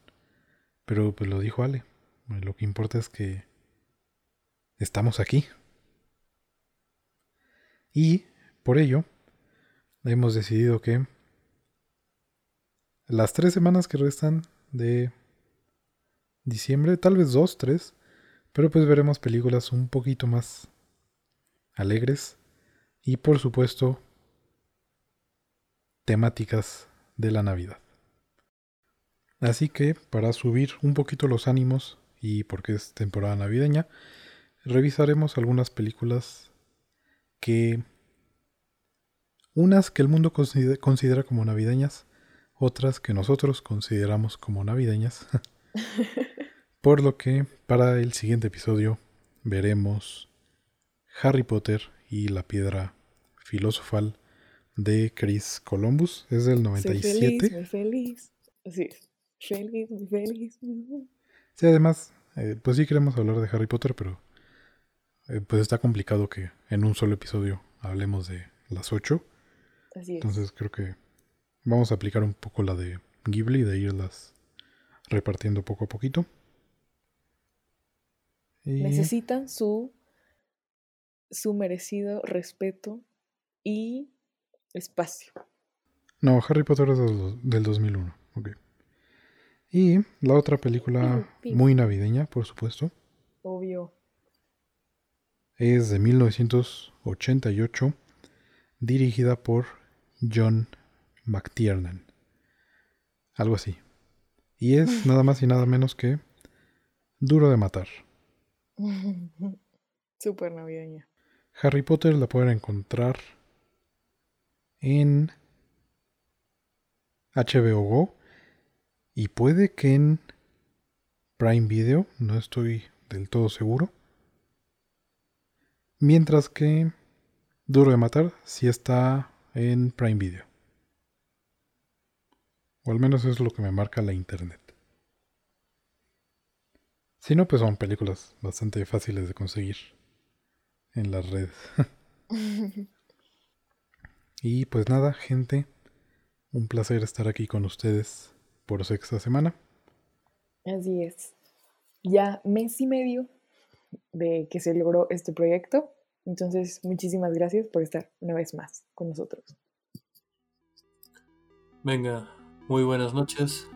Pero pues lo dijo Ale, lo que importa es que estamos aquí. Y por ello hemos decidido que las tres semanas que restan de diciembre, tal vez dos, tres, pero pues veremos películas un poquito más alegres y por supuesto temáticas de la Navidad. Así que para subir un poquito los ánimos y porque es temporada navideña, revisaremos algunas películas que unas que el mundo considera, como navideñas, otras que nosotros consideramos como navideñas. Por lo que para el siguiente episodio veremos Harry Potter y la piedra filosofal de Chris Columbus. Es del 97. Soy feliz, muy feliz. Así es. Feliz, muy feliz. Sí, además, eh, pues sí queremos hablar de Harry Potter, pero eh, pues está complicado que en un solo episodio hablemos de las ocho. Así es. Entonces creo que vamos a aplicar un poco la de Ghibli, de irlas repartiendo poco a poquito. Y Necesitan su, su merecido respeto y espacio. no, Harry Potter es del, dos- del 2001. ok. Y la otra película muy navideña, por supuesto, Obvio. es de 1988, dirigida por John McTiernan. Algo así. Y es nada más y nada menos que Duro de Matar. Súper navideña. Harry Potter la pueden encontrar en HBO Go y puede que en Prime Video, no estoy del todo seguro. Mientras que Duro de Matar sí está en Prime Video. O al menos es lo que me marca la internet. Si no, pues son películas bastante fáciles de conseguir en las redes. Y pues nada, gente, un placer estar aquí con ustedes por sexta semana. Así es. Ya mes y medio de que se logró este proyecto. Entonces, muchísimas gracias por estar una vez más con nosotros. Venga, muy buenas noches.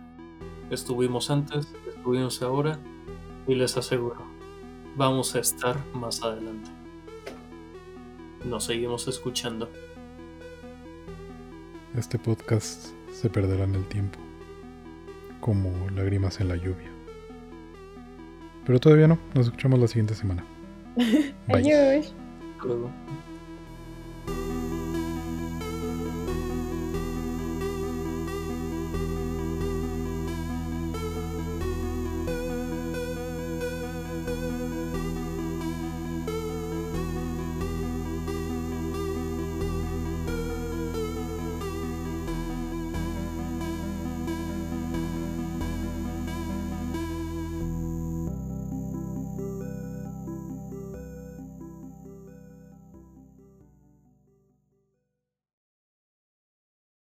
Estuvimos antes, estuvimos ahora y les aseguro, vamos a estar más adelante. Nos seguimos escuchando. Este podcast se perderá en el tiempo, como lágrimas en la lluvia. Pero todavía no. Nos escuchamos la siguiente semana. Bye. Adiós. Luego.